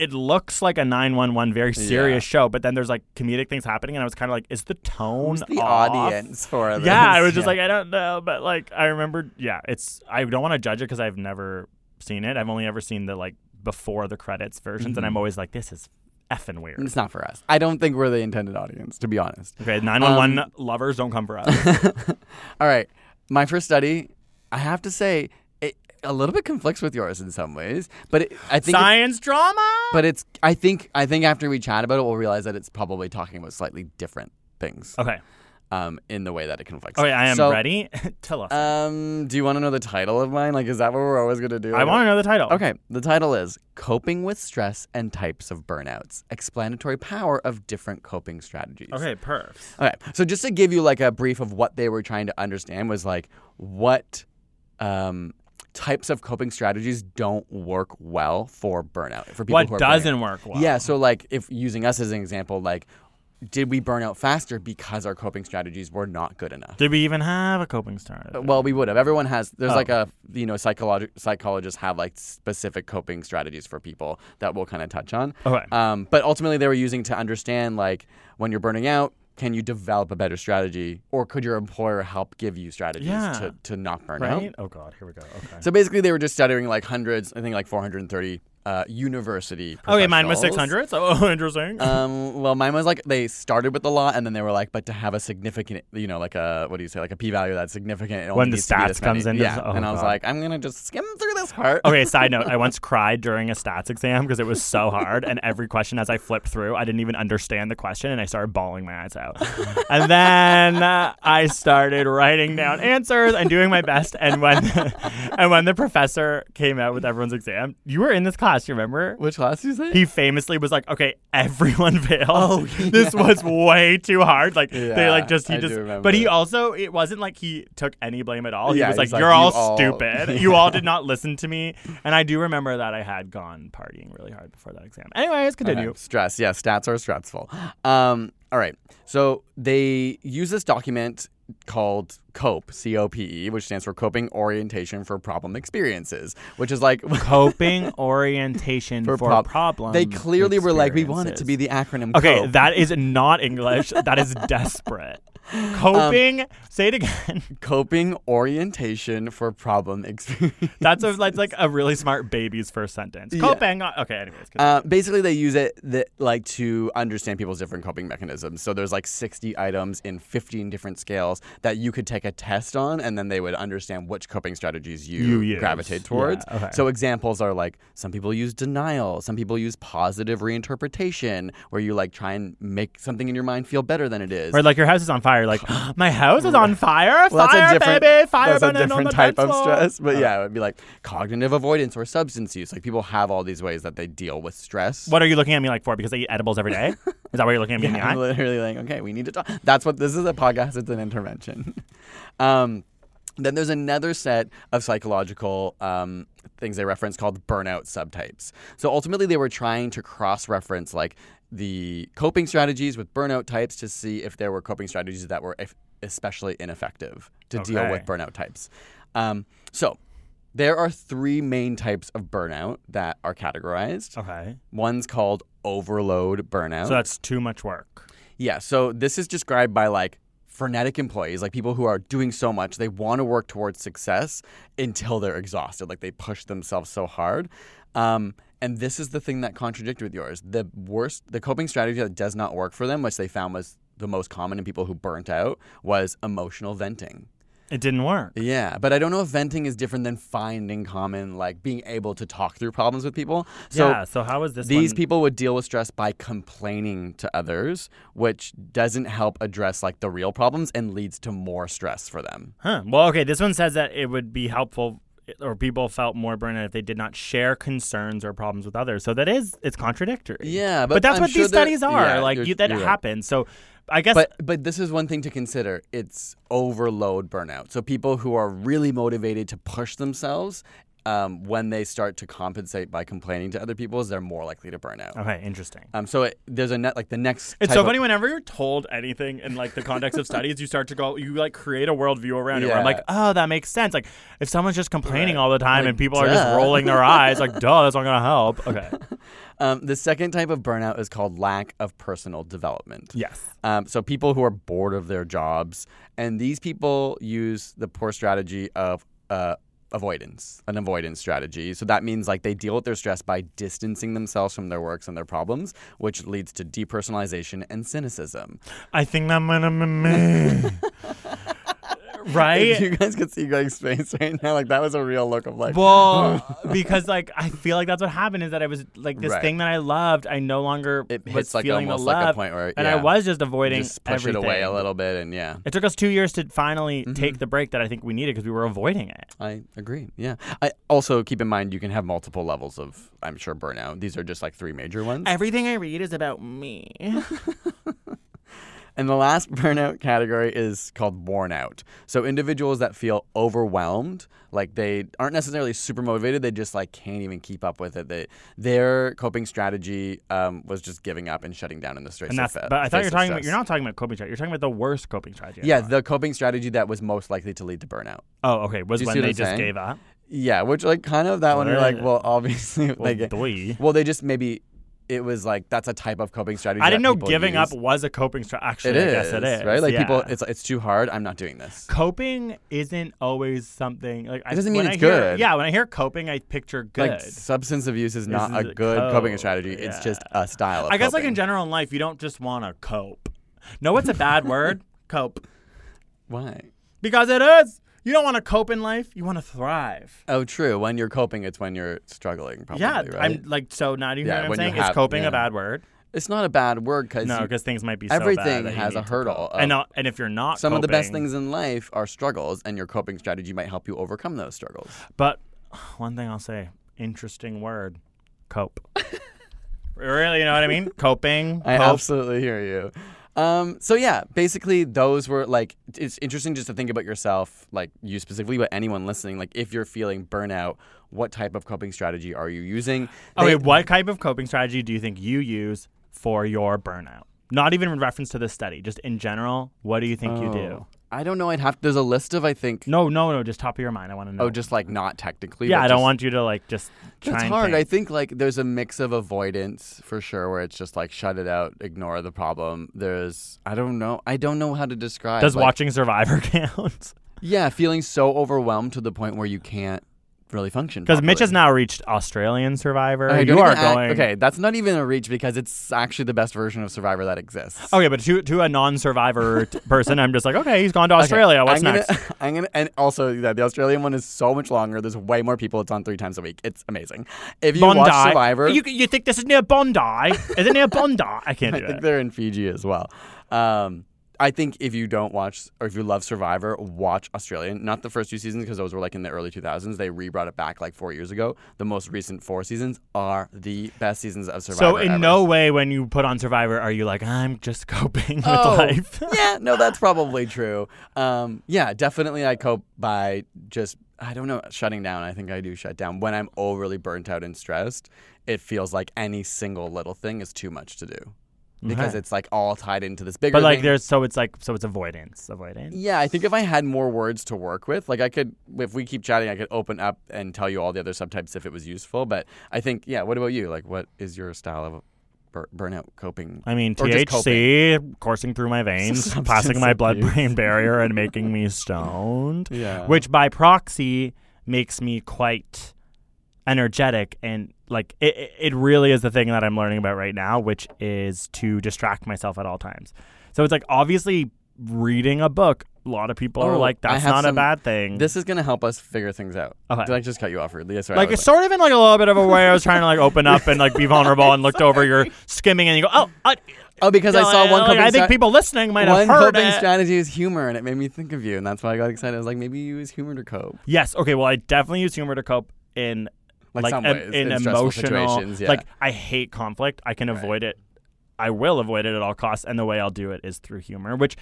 it looks like a 911 very serious show, but then there's like comedic things happening, and I was kind of like, is the tone Who's the off? audience for this? Yeah, I was just Yeah. like, I don't know, but like I remember, yeah, it's I don't want to judge it because I've never seen it. I've only ever seen the like before the credits versions, Mm-hmm. and I'm always like, this is effing weird. it's not for us. I don't think we're the intended audience, to be honest. Okay, 911 Um, [LAUGHS] lovers don't come for us. [LAUGHS] All right, my first study, I have to say, a little bit conflicts with yours in some ways, but it, I think. it- Science drama. but it's. I think. I think after we chat about it, we'll realize that it's probably talking about slightly different things. Okay. Um, in the way that it conflicts. Okay, I am So, ready. [LAUGHS] Tell us. Um, do you want to know the title of mine? Like, is that what we're always gonna do? I want to know the title. Okay, the title is Coping with Stress and Types of Burnouts Explanatory Power of Different Coping Strategies. Okay, perfs. Okay, so just to give you like a brief of what they were trying to understand was like what um, types of coping strategies don't work well for burnout for people What doesn't out. work well? Yeah, so like if using us as an example, like did we burn out faster because our coping strategies were not good enough? Did we even have a coping strategy? Well, we would have. Everyone has. There's Oh. like a you know psychologi- psychologists have like specific coping strategies for people that we'll kind of touch on. Okay. Um, but ultimately, they were using to understand like when you're burning out, can you develop a better strategy, or could your employer help give you strategies Yeah. to to not burn out? Oh God, here we go. Okay. So basically, they were just studying like hundreds. I think like 430 uh, university. okay, mine was 600. So [LAUGHS] oh, interesting. Um, well, mine was like they started with the law, and then they were like, but to have a significant, you know, like a what do you say, like a p-value that's significant. When the needs to be stats this many. comes into- yeah. oh, and I was God. like, I'm gonna just skim through this part. Okay, side note, I [LAUGHS] once cried during a stats exam because it was so hard, and every question as I flipped through, I didn't even understand the question, and I started bawling my eyes out. And then uh, I started writing down answers and doing my best. And when [LAUGHS] and when the professor came out with everyone's exam, you were in this class, you remember? Which class did you say? He famously was like, "Okay, everyone [LAUGHS] failed. Oh, [LAUGHS] this was way too hard. Like they like just he I just. But he also it wasn't like he took any blame at all. He Yeah, was like, he's like, "You're "You all, all-" stupid. [LAUGHS] You all did not listen to me." And I do remember that I had gone partying really hard before that exam. Anyways, continue. Okay, Stress. Yeah, stats are stressful. Um, all right. So they use this document called COPE, C O P E, which stands for Coping Orientation for Problem Experiences, which is like [LAUGHS] Coping orientation for, prob- problem. They clearly were like, we want it to be the acronym. Okay, COPE. that is not English. that is desperate. [LAUGHS] Coping. say it again. [LAUGHS] Coping orientation for problem experience. That's a, that's like a really smart baby's first sentence. Coping. uh, Okay. Anyways. Uh, basically, they use it that, like to understand people's different coping mechanisms. So there's like 60 items in 15 different scales that you could take a test on, and then they would understand which coping strategies you, You gravitate towards. Yeah, okay. So examples are like some people use denial, some people use positive reinterpretation, where you like try and make something in your mind feel better than it is. Or like your house is on fire. Like [GASPS] my house is on fire. Well, fire, that's a different, baby. Fire that's a different type of stress. But yeah, it would be like cognitive avoidance or substance use. Like people have all these ways that they deal with stress. What are you looking at me like for? Because I eat edibles every day? Is that why you're looking at me in [LAUGHS] Yeah, I'm literally like, okay, we need to talk. That's what this is a podcast. It's an intervention. [LAUGHS] um, then there's another set of psychological um, things they reference called burnout subtypes. So ultimately, they were trying to cross-reference like the coping strategies with burnout types to see if there were coping strategies that were especially ineffective to deal with burnout types. Um, so there are three main types of burnout that are categorized. Okay. One's called overload burnout. So that's too much work. Yeah, so this is described by like frenetic employees, like people who are doing so much, they want to work towards success until they're exhausted. Like they push themselves so hard. Um, and this is the thing that contradicted with yours. The worst, the coping strategy that does not work for them, which they found was the most common in people who burnt out, was emotional venting. It didn't work. Yeah, but I don't know if venting is different than finding common, like being able to talk through problems with people. So yeah. So how is this? these one- people would deal with stress by complaining to others, which doesn't help address like the real problems and leads to more stress for them. Huh. Well, okay. This one says that it would be helpful, or people felt more burnout if they did not share concerns or problems with others. So that is it's contradictory. Yeah, but, but that's I'm what sure these studies are. yeah, like you're- that happens. So I guess. But but this is one thing to consider. It's overload burnout. So people who are really motivated to push themselves um, when they start to compensate by complaining to other people, is they're more likely to burn out. okay. Interesting. Um, so it, there's a net like the next. It's so of- funny whenever you're told anything in like the context of studies, you start to go, you like create a worldview around it. Where I'm like, oh, that makes sense. Like if someone's just complaining Right. all the time Like, and people are just rolling their eyes, like, [LAUGHS] duh, that's not gonna help. Okay. [LAUGHS] Um, the second type of burnout is called lack of personal development. Yes. Um, so people who are bored of their jobs, and these people use the poor strategy of uh, avoidance, an avoidance strategy. So that means like they deal with their stress by distancing themselves from their works and their problems, which leads to depersonalization and cynicism. I think I'm gonna [LAUGHS] me. [LAUGHS] If right? you guys could see Greg's face right now, like that was a real look of like, Well, [LAUGHS] because like I feel like that's what happened is that I was like this Right. thing that I loved. I no longer It was hits, like, feeling the almost like a love, point where- and I was just avoiding just push everything. it away a little bit, and yeah. It took us two years to finally Mm-hmm. take the break that I think we needed because we were avoiding it. I agree. Yeah. I also keep in mind you can have multiple levels of, I'm sure, burnout. These are just like three major ones. Everything I read is about me. [LAUGHS] And the last [LAUGHS] burnout category is called worn out. So individuals that feel overwhelmed, like they aren't necessarily super motivated, they just like can't even keep up with it. They their coping strategy um, was just giving up and shutting down in the straight. and that's. But I thought you were talking about. You're not talking about coping strategy. You're talking about the worst coping strategy. Yeah, the coping strategy that was most likely to lead to burnout. oh, okay. Was when they just saying? gave up. Yeah, which like kind of that one you're like, Well, well, obviously, Well, [LAUGHS] like, doi. well, they just maybe it was like that's a type of coping strategy. I didn't know giving use. up was a coping strategy. Actually, It I is, guess it is. right? Like people, it's it's too hard. I'm not doing this. coping isn't always something like I- doesn't mean when it's I hear- good. Yeah, when I hear coping, I picture good. Like substance abuse is not This a is good coping code, strategy. It's just a style of I guess like in general in life, you don't just want to cope. No, it's a bad [LAUGHS] word. Cope Why? because it is. You don't want to cope in life. You want to thrive. Oh, true. When you're coping, it's when you're struggling. Probably, yeah, right? I'm like so. Do you Yeah, what I'm when you? Is have- coping yeah. a bad word? it's not a bad word because No, because things might be so everything has a hurdle of- and uh, and if you're not, some of the best things in life are struggles, and your coping strategy might help you overcome those struggles. But [SIGHS] one thing I'll say, interesting word, cope. [LAUGHS] really, you know what I mean? Coping. I cope. absolutely hear you. Um, so yeah, basically those were like it's interesting just to think about yourself, like you specifically, but anyone listening, like if you're feeling burnout, what type of coping strategy are you using? Okay, They- what type of coping strategy do you think you use for your burnout? Not even in reference to this study, just in general. What do you think you do? Oh. I don't know. I'd have. There's a list of I think. No, no, no. Just top of your mind. I want to oh, know. Oh, just like not technically. yeah. I don't just- want you to like just. Try It's hard. I think. think like there's a mix of avoidance for sure, where it's just like shut it out, ignore the problem. There's I don't know. I don't know how to describe. Does like, watching Survivor [LAUGHS] count? Yeah, feeling so overwhelmed to the point where you can't really function. Because Mitch has now reached Australian Survivor. Okay, you are act- going. okay, that's not even a reach because it's actually the best version of Survivor that exists. Okay, but to to a non-survivor [LAUGHS] t- person, I'm just like, okay, he's gone to Okay, Australia. What's I'm gonna, next? [LAUGHS] I'm gonna, and also yeah, the Australian one is so much longer. There's way more people. It's on three times a week. It's amazing. If you Bondi. watch Survivor, You you think this is near Bondi? Is it near [LAUGHS] Bondi? I can't do it. I think they're in Fiji as well. Um, I think if you don't watch or if you love Survivor, watch Australian. Not the first two seasons because those were like in the early 2000s. They re-brought it back like four years ago. The most recent four seasons are the best seasons of Survivor. So in ever. no way, when you put on Survivor, are you like, I'm just [LAUGHS] coping with Oh, life? [LAUGHS] yeah, no, that's probably true. Um, yeah, definitely I cope by just I don't know shutting down. I think I do shut down when I'm overly burnt out and stressed. It feels like any single little thing is too much to do because Okay. it's like all tied into this bigger. But like, thing. there's so it's like so it's avoidance, avoidance. Yeah, I think if I had more words to work with, like I could, if we keep chatting, I could open up and tell you all the other subtypes if it was useful. But I think, yeah. What about you? Like, what is your style of bur- burnout coping? I mean, Or. THC coursing through my [LAUGHS] veins, passing my blood-brain [LAUGHS] barrier, and making me stoned. Yeah. Which by proxy makes me quite energetic and like it, it- really is the thing that I'm learning about right now, which is to distract myself at all times. So it's like obviously reading a book. A lot of people are Oh, like, that's not a bad thing. This is gonna help us figure things out. Okay. Did I just cut you off rudely? Sorry, like it's sort of in like a little bit of a way I was trying to like open up and like be [LAUGHS] vulnerable and looked over your skimming and you go, oh, I, Oh, because I no, saw one like, coping I think people listening might one have heard coping it. strategy is humor, and it made me think of you, and that's why I got excited. I was like, maybe you use humor to cope. Yes. Okay. Well, I definitely use humor to cope in Like like some em- ways, in, emotional. situations, yeah. Like I hate conflict. I can avoid it. I will avoid it at all costs, and the way I'll do it is through humor, which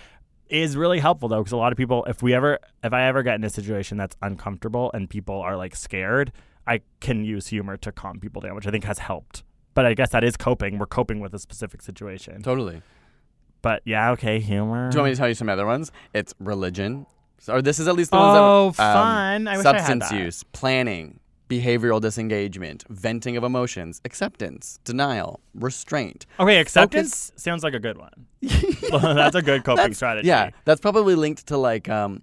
is really helpful though, because a lot of people, if we ever, if I ever get in a situation that's uncomfortable and people are like scared, I can use humor to calm people down, which I think has helped. But I guess that is coping. We're coping with a specific situation. Totally. But yeah, okay, humor. Do you want me to tell you some other ones? It's religion. So, or this is at least the ones Oh, that um, fun. I wish I had substance that. use, planning, behavioral disengagement, venting of emotions, acceptance, denial, restraint. Okay, acceptance sounds like a good one. [LAUGHS] That's a good coping That's- strategy. Yeah, that's probably linked to like um,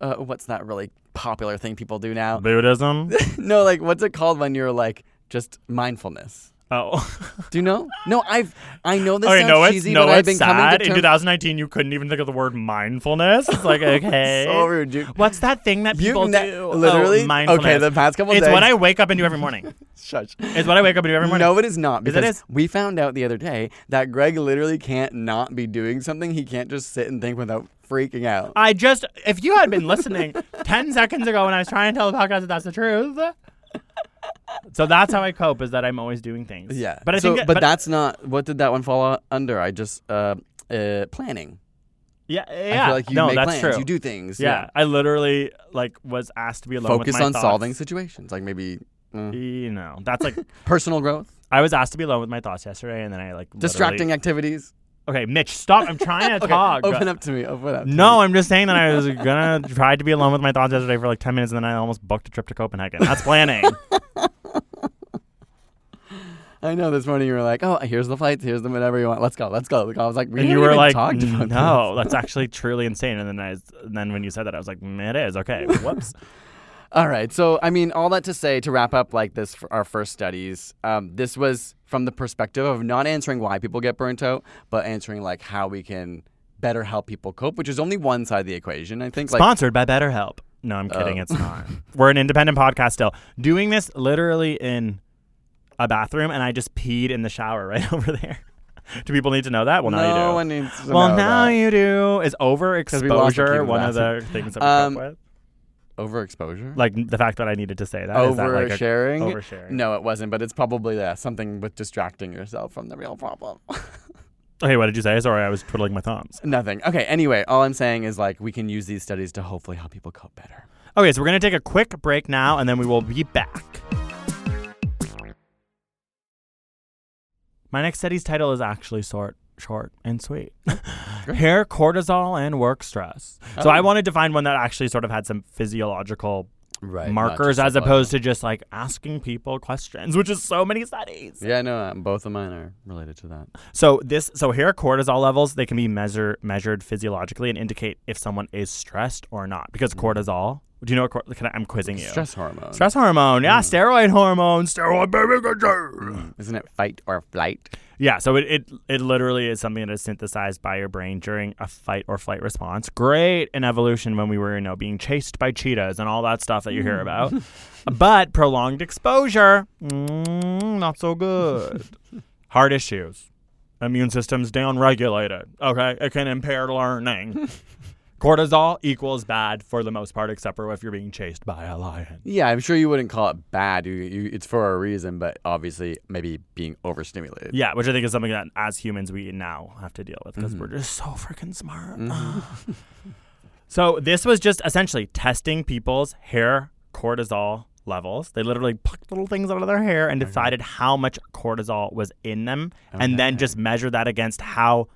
uh, what's that really popular thing people do now? Buddhism. [LAUGHS] no, like what's it called when you're like just mindfulness? Oh. [LAUGHS] Do you know? No, I've I know this okay, sounds no, cheesy, no, but I've been coming sad. to In 2019, you couldn't even think of the word mindfulness. It's like [LAUGHS] okay. so rude. What's that thing that people ne- do? Oh, literally? Oh, mindfulness. Okay, the past couple It's days- It's what I wake up and do every morning. [LAUGHS] Shush. It's what I wake up and do every morning. No, it is not. Because is. we found out the other day that Greg literally can't not be doing something. He can't just sit and think without freaking out. I just, if you had been listening 10 seconds ago when I was trying to tell the podcast that that's the truth. So that's how I cope is that I'm always doing things. Yeah. But I so, think, but, that's not what did that one fall under? I just uh, uh planning. yeah, I yeah. feel like you no, make that's plans. true. You do things. Yeah, I literally like was asked to be alone Focus with my thing. Focus on thoughts. solving situations, like maybe uh, You know, that's like [LAUGHS] personal growth, I was asked to be alone with my thoughts yesterday, and then I like distracting activities. Okay, Mitch, stop! I'm trying to [LAUGHS] Okay, talk. open up to me. Open up. No, me. I'm just saying that I was gonna try to be alone with my thoughts yesterday for like ten minutes, and then I almost booked a trip to Copenhagen. That's planning. [LAUGHS] I know. This morning you were like, "Oh, here's the flights. Here's the whatever you want. Let's go. Let's go." I was like, "We and you were like, talked about "No, that's [LAUGHS] actually truly insane." And then I, and then when you said that, I was like, mm, "It is okay." Whoops. [LAUGHS] All right. So, I mean, all that to say, to wrap up like this, our first studies, um, this was from the perspective of not answering why people get burnt out, but answering like how we can better help people cope, which is only one side of the equation. I think like Sponsored by BetterHelp. No, I'm kidding. Oh. It's [LAUGHS] not. We're an independent podcast still. Doing this literally in a bathroom, and I just peed in the shower [LAUGHS] right over there. do people need to know that? Well, now no you do. one needs to well, know now that. you do. Is we lost the key to overexposure the one of the things that we Um, cope with? overexposure. Like the fact that I needed to say that. Is that like a Oversharing? oversharing? No, it wasn't, but it's probably yeah, something with distracting yourself from the real problem. [LAUGHS] Okay, what did you say? Sorry, I was twiddling my thumbs. Nothing. Okay, anyway, all I'm saying is like we can use these studies to hopefully help people cope better. Okay, so we're gonna take a quick break now, and then we will be back. My next study's title is actually short, short and sweet. [LAUGHS] hair cortisol and work stress. So I wanted to find one that actually sort of had some physiological Right. markers as opposed to just like asking people questions, which is so many studies. Yeah, no, uh, both of mine are related to that. So this so hair cortisol levels they can be measure measured physiologically and indicate if someone is stressed or not because cortisol. Do you know what can I, I'm quizzing you? Mm. Stress hormone. Stress hormone, yeah, steroid hormone, steroid baby. Isn't it fight or flight? Yeah, so it, it it literally is something that is synthesized by your brain during a fight or flight response. Great in evolution when we were, you know, being chased by cheetahs and all that stuff that you hear about. [LAUGHS] but prolonged exposure, mm, not so good. [LAUGHS] Heart issues, immune system's downregulated. Okay, it can impair learning. [LAUGHS] Cortisol equals bad for the most part, except for if you're being chased by a lion. Yeah, I'm sure you wouldn't call it bad. You, you, it's for a reason, but obviously maybe being overstimulated. Yeah, which I think is something that as humans we now have to deal with because we're mm-hmm. just so freaking smart. Mm-hmm. [LAUGHS] so this was just essentially testing people's hair cortisol levels. They literally plucked little things out of their hair and mm-hmm. decided how much cortisol was in them, and then just measured that against how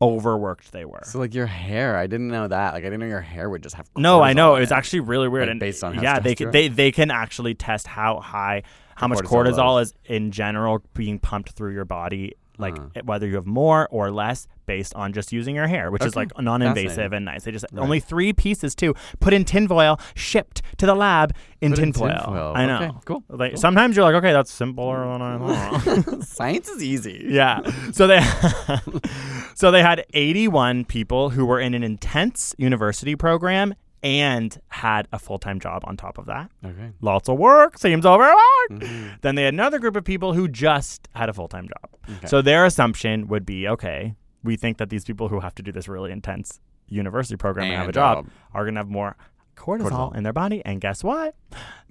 overworked they were. So like your hair, I didn't know that. Like I didn't know your hair would just have. No, I know it's it. actually really weird. Like, and based on how yeah, they can they they can actually test how high how much cortisol cortisol is in general being pumped through your body, like Uh-huh. whether you have more or less based on just using your hair, which is like non-invasive and nice. They just only three pieces too, put in tinfoil, shipped to the lab in tinfoil. tinfoil. I know. Okay, cool, Like sometimes you're like, okay, that's simpler than I thought. [LAUGHS] Science is easy. Yeah. So they [LAUGHS] so they had 81 people who were in an intense university program and had a full-time job on top of that. Okay. Lots of work, seems overworked. Mm-hmm. Then they had another group of people who just had a full-time job. So their assumption would be, okay, we think that these people who have to do this really intense university program and, have a job job. are going to have more cortisol, Cortisol. in their body and guess what?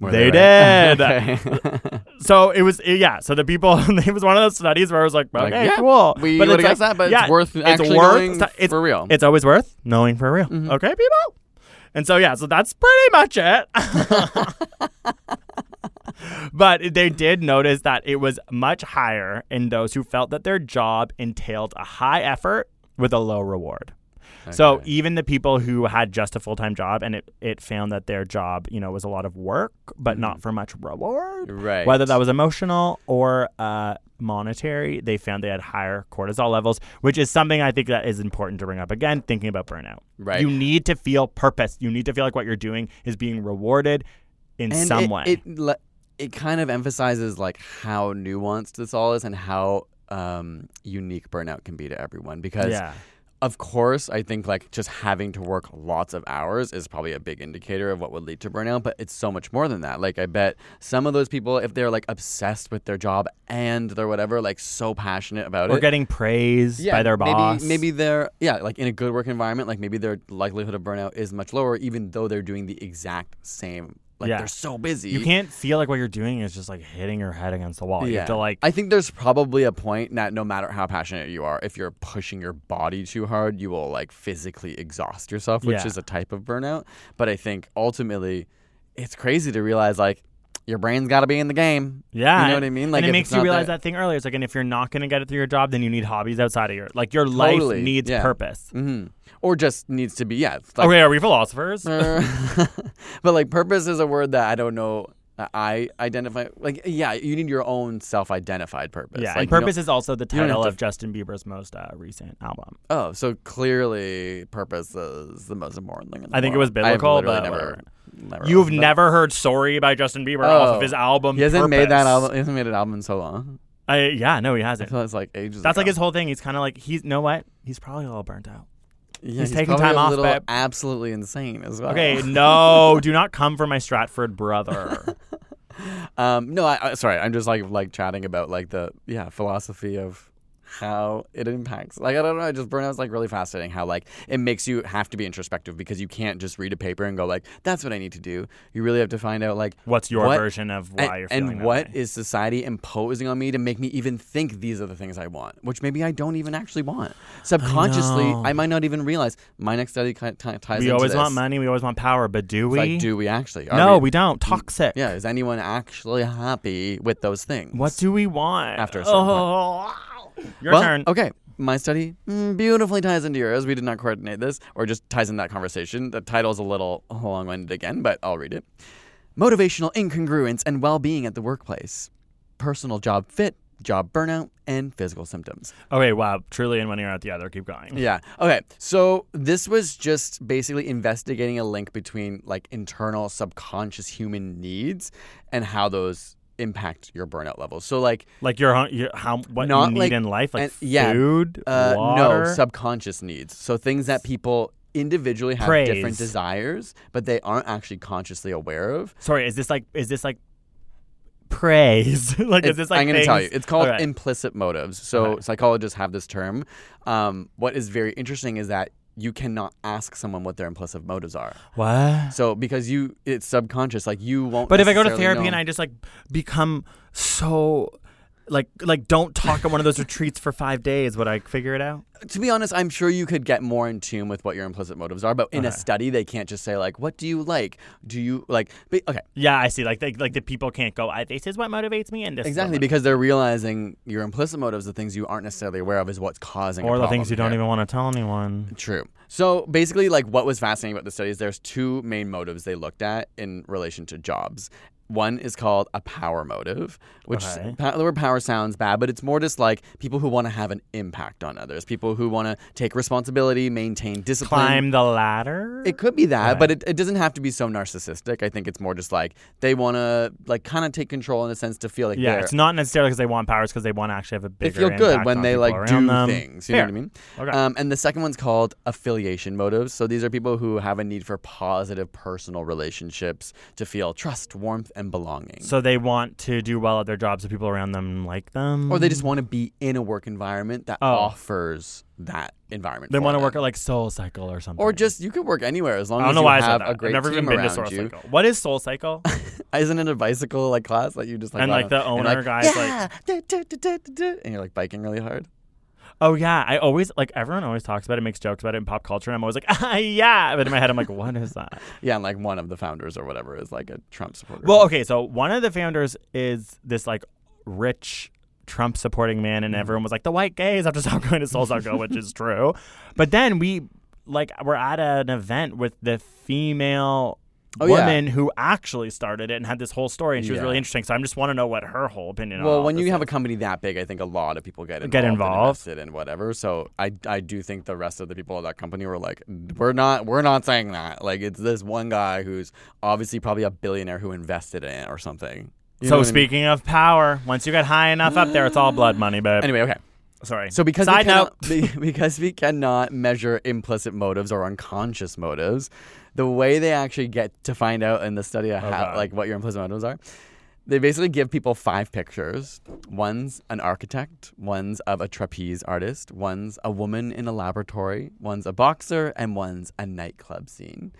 Were they right? did. [LAUGHS] [LAUGHS] So it was yeah. So the people [LAUGHS] it was one of those studies where I was like, Like, okay, yeah, cool. we it's guessed like- that, but it's yeah, worth actually worth knowing it's, for real. Mm-hmm. It's always worth knowing for real. Okay, people. And so yeah, so that's pretty much it. [LAUGHS] but they did notice that it was much higher in those who felt that their job entailed a high effort with a low reward. So even the people who had just a full time job and it, it found that their job, you know, was a lot of work but not for much reward. Mm-hmm. Right. Whether that was emotional or uh, monetary, they found they had higher cortisol levels, which is something I think that is important to bring up again, thinking about burnout. Right. You need to feel purpose. You need to feel like what you're doing is being rewarded in and some it, way. It le- it kind of emphasizes like how nuanced this all is and how um, unique burnout can be to everyone. Because yeah. Of course, I think like just having to work lots of hours is probably a big indicator of what would lead to burnout. But it's so much more than that. Like I bet some of those people, if they're like obsessed with their job and they're whatever, like so passionate about it. Or it, getting praised by their boss. Maybe, maybe they're yeah, like in a good work environment, like maybe their likelihood of burnout is much lower, even though they're doing the exact same. Like Yeah. they're so busy. you can't feel like what you're doing is just like hitting your head against the wall. You have to like I think there's probably a point that no matter how passionate you are, if you're pushing your body too hard, you will like physically exhaust yourself, which Yeah. is a type of burnout. But I think ultimately, it's crazy to realize like your brain's got to be in the game. Yeah, you know what I mean. Like and it makes you realize there- that thing earlier. It's like, and if you're not going to get it through your job, then you need hobbies outside of your like your life needs yeah. purpose. Mhm. or just needs to be yeah. it's like- okay, are we philosophers? [LAUGHS] But like purpose is a word that I don't know. I identify like yeah, you need your own self-identified purpose. yeah, like, and you don't- purpose is also the you title of Justin Bieber's most uh, recent album. Oh, so clearly purpose is the most important thing. In the I think it was biblical, but never, never You've never heard "Sorry" by Justin Bieber off Oh. of his album. He hasn't made that album. He hasn't made an album in so long. I, yeah, no, he hasn't. feel it's like ages. That's like his whole thing. He's kind of like he's. Know what? He's probably a little burnt out. Yeah, he's taking time off, babe. Absolutely insane as well. Okay, [LAUGHS] no, do not come for my Stratford brother. [LAUGHS] Um, no, I, I sorry. I'm just like like chatting about like the yeah philosophy of how it impacts. Like I don't know. I just burnout's like really fascinating. How like it makes you have to be introspective because you can't just read a paper and go like that's what I need to do. You really have to find out like What's your what- version of why and, you're feeling and what way? is society imposing on me to make me even think these are the things I want, which maybe I don't even actually want. Subconsciously, know. I, might not even realize. My next study ki- ti- ties We always this. want money. We always want power, but do It's we? Like, do we actually? Are no, we, we don't. Toxic. Yeah, is anyone actually happy with those things? What do we want? After a certain oh, Your well, turn. Okay, my study mm, beautifully ties into yours. We did not coordinate this, or just ties in that conversation. The title's a little long-winded again, but I'll read it. Motivational incongruence and well-being at the workplace, personal job fit, job burnout, and physical symptoms. Okay, wow. Truly in one ear out the other. Keep going. Yeah. Okay. So this was just basically investigating a link between like internal subconscious human needs and how those impact your burnout levels. So like Like your, your how what Not you need like- in life, like and- yeah, food, uh, water. no subconscious needs. So things that people individually have Praise. different desires, but they aren't actually consciously aware of. Sorry, is this like is this like praise? [LAUGHS] like is this like I'm going to tell you. It's called Okay. implicit motives. So Okay. psychologists have this term. Um, what is very interesting is that you cannot ask someone what their implicit motives are. what? So because you, it's subconscious. Like you won't. But if I go to therapy know. and I just like become so like like don't talk at one of those retreats for five days, would I figure it out? to be honest, I'm sure you could get more in tune with what your implicit motives are. But in a study, they can't just say like, "What do you like? Do you like?" But, okay, Yeah, I see. Like they, like the people can't go. I, this is what motivates me, and this is exactly motivates-" because they're realizing your implicit motives, the things you aren't necessarily aware of, is what's causing. a or the things you don't here. even want to tell anyone. True. So basically, like what was fascinating about the study is there's two main motives they looked at in relation to jobs. One is called a power motive, which Okay. the word power sounds bad, but it's more just like people who want to have an impact on others, people who want to take responsibility, maintain discipline. Climb the ladder. It could be that, Right. but it, it doesn't have to be so narcissistic. I think it's more just like they want to like kind of take control in a sense to feel like yeah, they're it's not necessarily because they want powers, because they want to actually have a they bigger. feel good impact when they like do them. things. You know Fair. what I mean? Okay. Um, and the second one's called affiliation motives. So these are people who have a need for positive personal relationships to feel trust, warmth, and belonging. So they want to do well at their jobs, so people around them like them. or they just want to be in a work environment that Oh. offers that environment. they want to work at like Soul Cycle or something. or just you could work anywhere as long I don't as know you why I said have a great I've never team even been to around Soul you. Cycle. What is Soul Cycle? [LAUGHS] Isn't it a bicycle like class that you just like And, like, the owner like, guy's, yeah, [LAUGHS] da," and you're like biking really hard. Oh yeah, I always like everyone always talks about it, makes jokes about it in pop culture, and I'm always like, [LAUGHS] ah, yeah. But in my head, I'm like, what is that? [LAUGHS] Yeah, and like one of the founders or whatever is like a Trump supporter. Well, okay, so one of the founders is this like rich Trump supporting man, Mm-hmm. and everyone was like, the white gays have to stop going to Soul Cycle, which is true. But then we like we're at an event with the female. Oh, yeah. woman who actually started it and had this whole story, and she was really interesting. So I just want to know what her whole opinion. on Well, when you have is. a company that big, I think a lot of people get involved, Get involved. invested in whatever. So I, I do think the rest of the people at that company were like, we're not we're not saying that. Like it's this one guy who's obviously probably a billionaire who invested in it or something. You so what I mean? speaking of power, once you get high enough up there, it's all blood money, babe. Anyway, okay. Sorry. So because Side we cannot, [LAUGHS] be- because we cannot measure implicit motives or unconscious motives, the way they actually get to find out in the study of how, like what your implicit motives are, they basically give people five pictures. One's an architect, one's of a trapeze artist, one's a woman in a laboratory, one's a boxer, and one's a nightclub scene.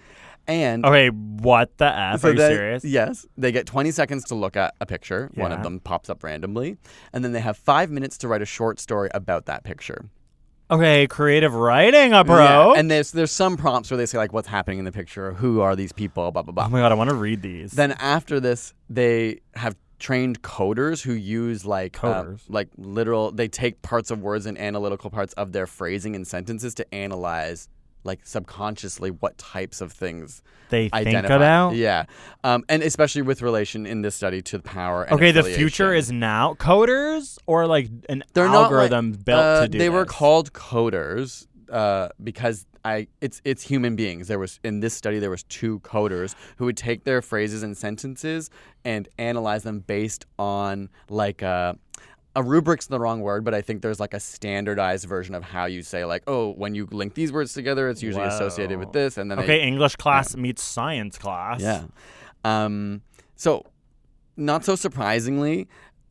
And Okay, what the f? so Are you they- serious? Yes. They get 20 seconds to look at a picture. One of them pops up randomly. And then they have five minutes to write a short story about that picture. Okay, creative writing, a bro. Yeah, And there's there's some prompts where they say like what's happening in the picture, who are these people, blah blah blah. oh my god, I want to read these. Then after this, they have trained coders who use like uh, Coders? like literal. They take parts of words and analytical parts of their phrasing and sentences to analyze like subconsciously what types of things they think about. Yeah, um, and especially with relation in this study to power. And Okay, the future is now coders or like an They're not like- algorithm built uh, to do They were called coders uh, because I it's it's human beings. There was in this study there was two coders who would take their phrases and sentences and analyze them based on like a. A rubric's the wrong word, but I think there's like a standardized version of how you say like, oh, when you link these words together, it's usually associated with this, and then Okay, they, English class meets science class. yeah. Um, so, not so surprisingly,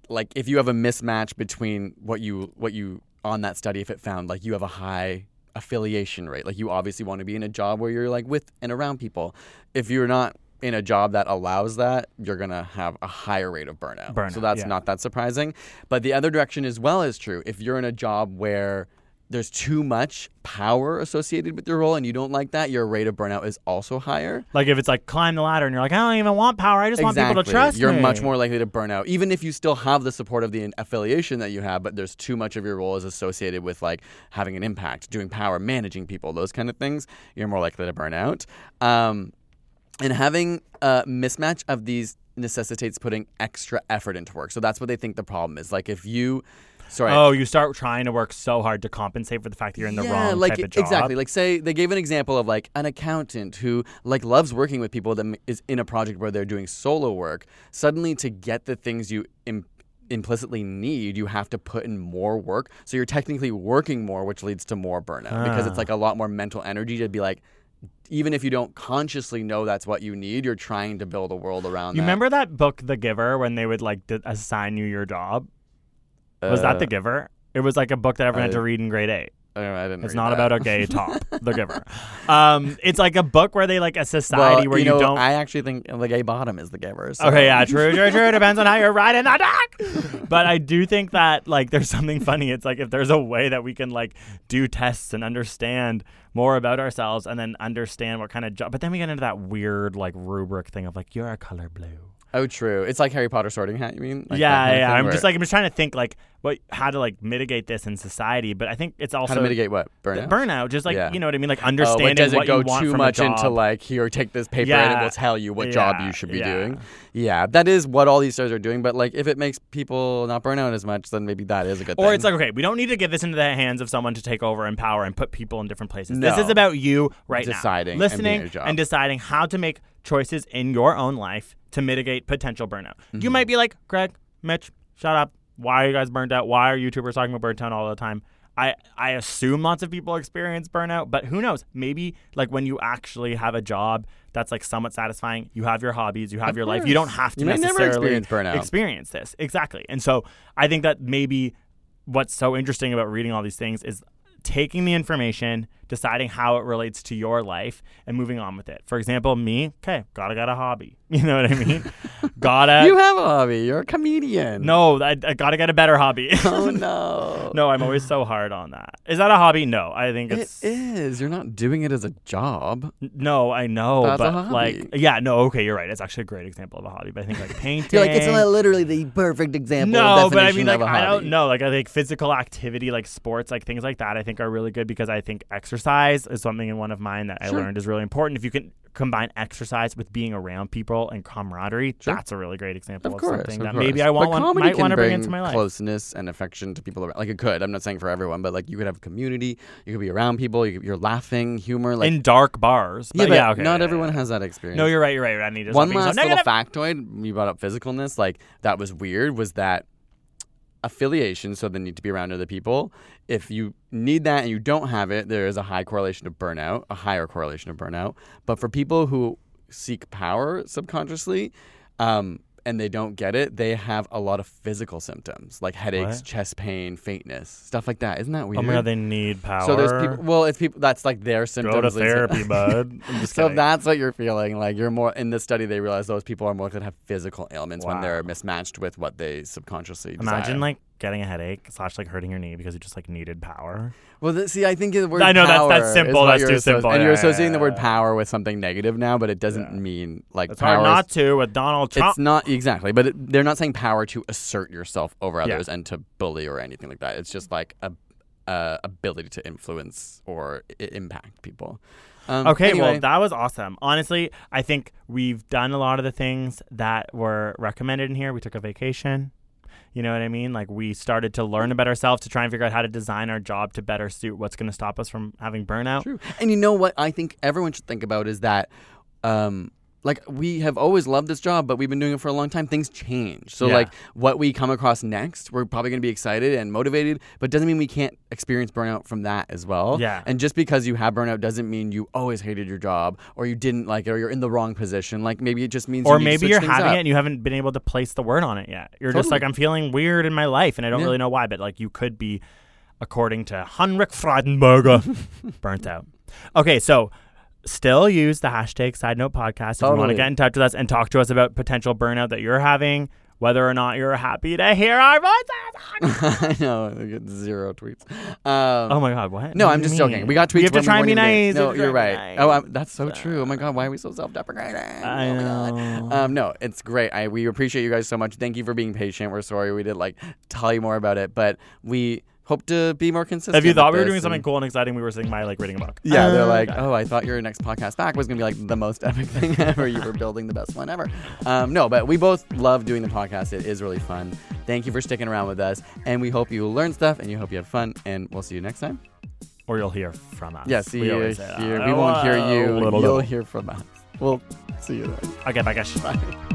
like if you have a mismatch between what you what you on that study, if it found like you have a high affiliation rate, like you obviously want to be in a job where you're like with and around people. If you're not in a job that allows that, you're gonna have a higher rate of burnout. Burnout, so that's yeah. not that surprising. But the other direction as well is true. If you're in a job where there's too much power associated with your role and you don't like that, your rate of burnout is also higher. Like if it's like climb the ladder and you're like, I don't even want power. I just want people to trust You're me. much more likely to burn out, even if you still have the support of the affiliation that you have, but there's too much of your role is associated with like having an impact, doing power, managing people, those kind of things. You're more likely to burn out. Um, and having a mismatch of these necessitates putting extra effort into work. So that's what they think the problem is. Like if you, sorry, Oh, you start trying to work so hard to compensate for the fact that you're in the yeah, wrong like type of job. exactly. Like say they gave an example of like an accountant who like loves working with people that is in a project where they're doing solo work. Suddenly, to get the things you Im- implicitly need, you have to put in more work. So you're technically working more, which leads to more burnout because it's Ah. like a lot more mental energy to be like. Even if you don't consciously know that's what you need, you're trying to build a world around You that. remember that book, The Giver, when they would like d- assign you your job? Was that The Uh, Giver? It was like a book that everyone had to read in grade eight. I don't know, I didn't. It's not that. about a gay [LAUGHS] top, The Giver. Um, it's like a book where they like a society well, where you, know, don't. I actually think the gay bottom is the giver. So. Okay, yeah, [LAUGHS] true, true, true. Depends on how you're riding the dock. But I do think that like there's something funny. It's like if there's a way that we can like do tests and understand more about ourselves and then understand what kind of job. But then we get into that weird like rubric thing of like you're a color blue. Oh, true. It's like Harry Potter sorting hat. You mean? Like yeah, yeah. I'm where- just like I'm just trying to think like what how to like mitigate this in society. But I think it's also how to mitigate what burnout. burnout. Just like Yeah. you know what I mean, like Oh, understanding but does it go too much into like here, take this paper and it will tell you what job you should be yeah. doing? Yeah, that is what all these stars are doing. But like, if it makes people not burn out as much, then maybe that is a good thing. Or it's like, okay, we don't need to get this into the hands of someone to take over and power and put people in different places. This is about you right Deciding now. and Listening your job. and deciding how to make choices in your own life to mitigate potential burnout. Mm-hmm. You might be like, Greg, Mitch, shut up. Why are you guys burnt out? Why are YouTubers talking about burnt out all the time? I, I assume lots of people experience burnout, but who knows? Maybe like when you actually have a job that's like somewhat satisfying, you have your hobbies, you have Of your life. You don't have to You necessarily experience burnout. experience this. Exactly. And so I think that maybe what's so interesting about reading all these things is taking the information, deciding how it relates to your life, and moving on with it. For example, me, okay, gotta get a hobby. [LAUGHS] You know what I mean? [LAUGHS] gotta. you have a hobby. You're a comedian. no, I, I gotta get a better hobby. [LAUGHS] Oh no. no, I'm always so hard on that. Is that a hobby? No, I think It it's. You're not doing it as a job. No, I know, That's a but like, yeah, no, okay, you're right. It's actually a great example of a hobby, but I think like painting. You're like it's literally the perfect example. No, but I mean, like, I don't know. Like, I think physical activity, like sports, like things like that, I think are really good because I think exercise is something in one of mine that I learned is really important. If you can combine exercise with being around people and camaraderie, Sure. that's a really great example Of of, course, something of that course. maybe I want but one, might want to bring bring into my life. Closeness and affection to people around. Like it could. I'm not saying for everyone, but like you could have community. You could be around people. You, you're laughing, humor. Like in dark bars. yeah, But but yeah, okay, not yeah, everyone yeah. has that experience. No, you're right. You're right. I need One being so last little factoid you brought up physicalness. Like that was weird. Was that affiliation? So the need to be around other people. If you need that and you don't have it, there is a high correlation of burnout, a higher correlation of burnout. But for people who seek power subconsciously, um, and they don't get it, they have a lot of physical symptoms like headaches, What? chest pain, faintness, stuff like that. Isn't that weird? Oh my god, they need power. so there's people. Well, it's people. That's like their symptoms. Go to therapy, [LAUGHS] bud. So kidding. if that's what you're feeling, like you're more in this study, they realize those people are more likely to have physical ailments when they're mismatched with what they subconsciously Imagine desire. like getting a headache slash like hurting your knee because you just like needed power. Well, th- see, I think the word I know that's- that's simple, that's too associ- simple. and Yeah, you're yeah, associating the word power with something negative now, but it doesn't Yeah. mean like It's power. hard not to with Donald Trump. It's not exactly, but it, they're not saying power to assert yourself over Yeah. others and to bully or anything like that. It's just like a, a ability to influence or I- impact people. Um, Okay, well, that was awesome. Honestly, I think we've done a lot of the things that were recommended in here. We took a vacation. You know what I mean? Like we started to learn about ourselves to try and figure out how to design our job to better suit what's going to stop us from having burnout. True. And you know what I think everyone should think about is that um like we have always loved this job, but we've been doing it for a long time. Things change. So Yeah. like what we come across next, we're probably going to be excited and motivated, but doesn't mean we can't experience burnout from that as well. Yeah. And just because you have burnout doesn't mean you always hated your job or you didn't like it or you're in the wrong position. Like maybe it just means Or you maybe you're having up. it and you haven't been able to place the word on it yet. You're just like, I'm feeling weird in my life and I don't Yeah. really know why, but like you could be, according to Heinrich Freudenberger, [LAUGHS] burnt out. Okay, so still use the hashtag side note podcast if you want to get in touch with us and talk to us about potential burnout that you're having whether or not you're happy to hear our voices. [LAUGHS] I know. I get zero tweets. Um, oh my god, what? No, What I'm just you joking. We got tweets. We have to try and be nice. No, We have to you're right. be Oh. I'm, that's so true. Oh my god, why are we so self-deprecating? I oh my God. know. Um, no, it's great. I we appreciate you guys so much. Thank you for being patient. We're sorry we didn't like tell you more about it, but we hope to be more consistent. If you thought we were doing something cool and exciting, we were saying my like reading a book. Yeah, they're Uh, like, okay. oh, I thought your next podcast back was gonna be like the most epic thing [LAUGHS] ever. You were building the best one ever. Um, no, but we both love doing the podcast. It is really fun. Thank you for sticking around with us, and we hope you learn stuff and you hope you have fun. And we'll see you next time. or you'll hear from us. Yeah, see We you always that. We won't hear Uh, you. little, You'll little. hear from us. We'll see you then. Okay, bye guys. Bye.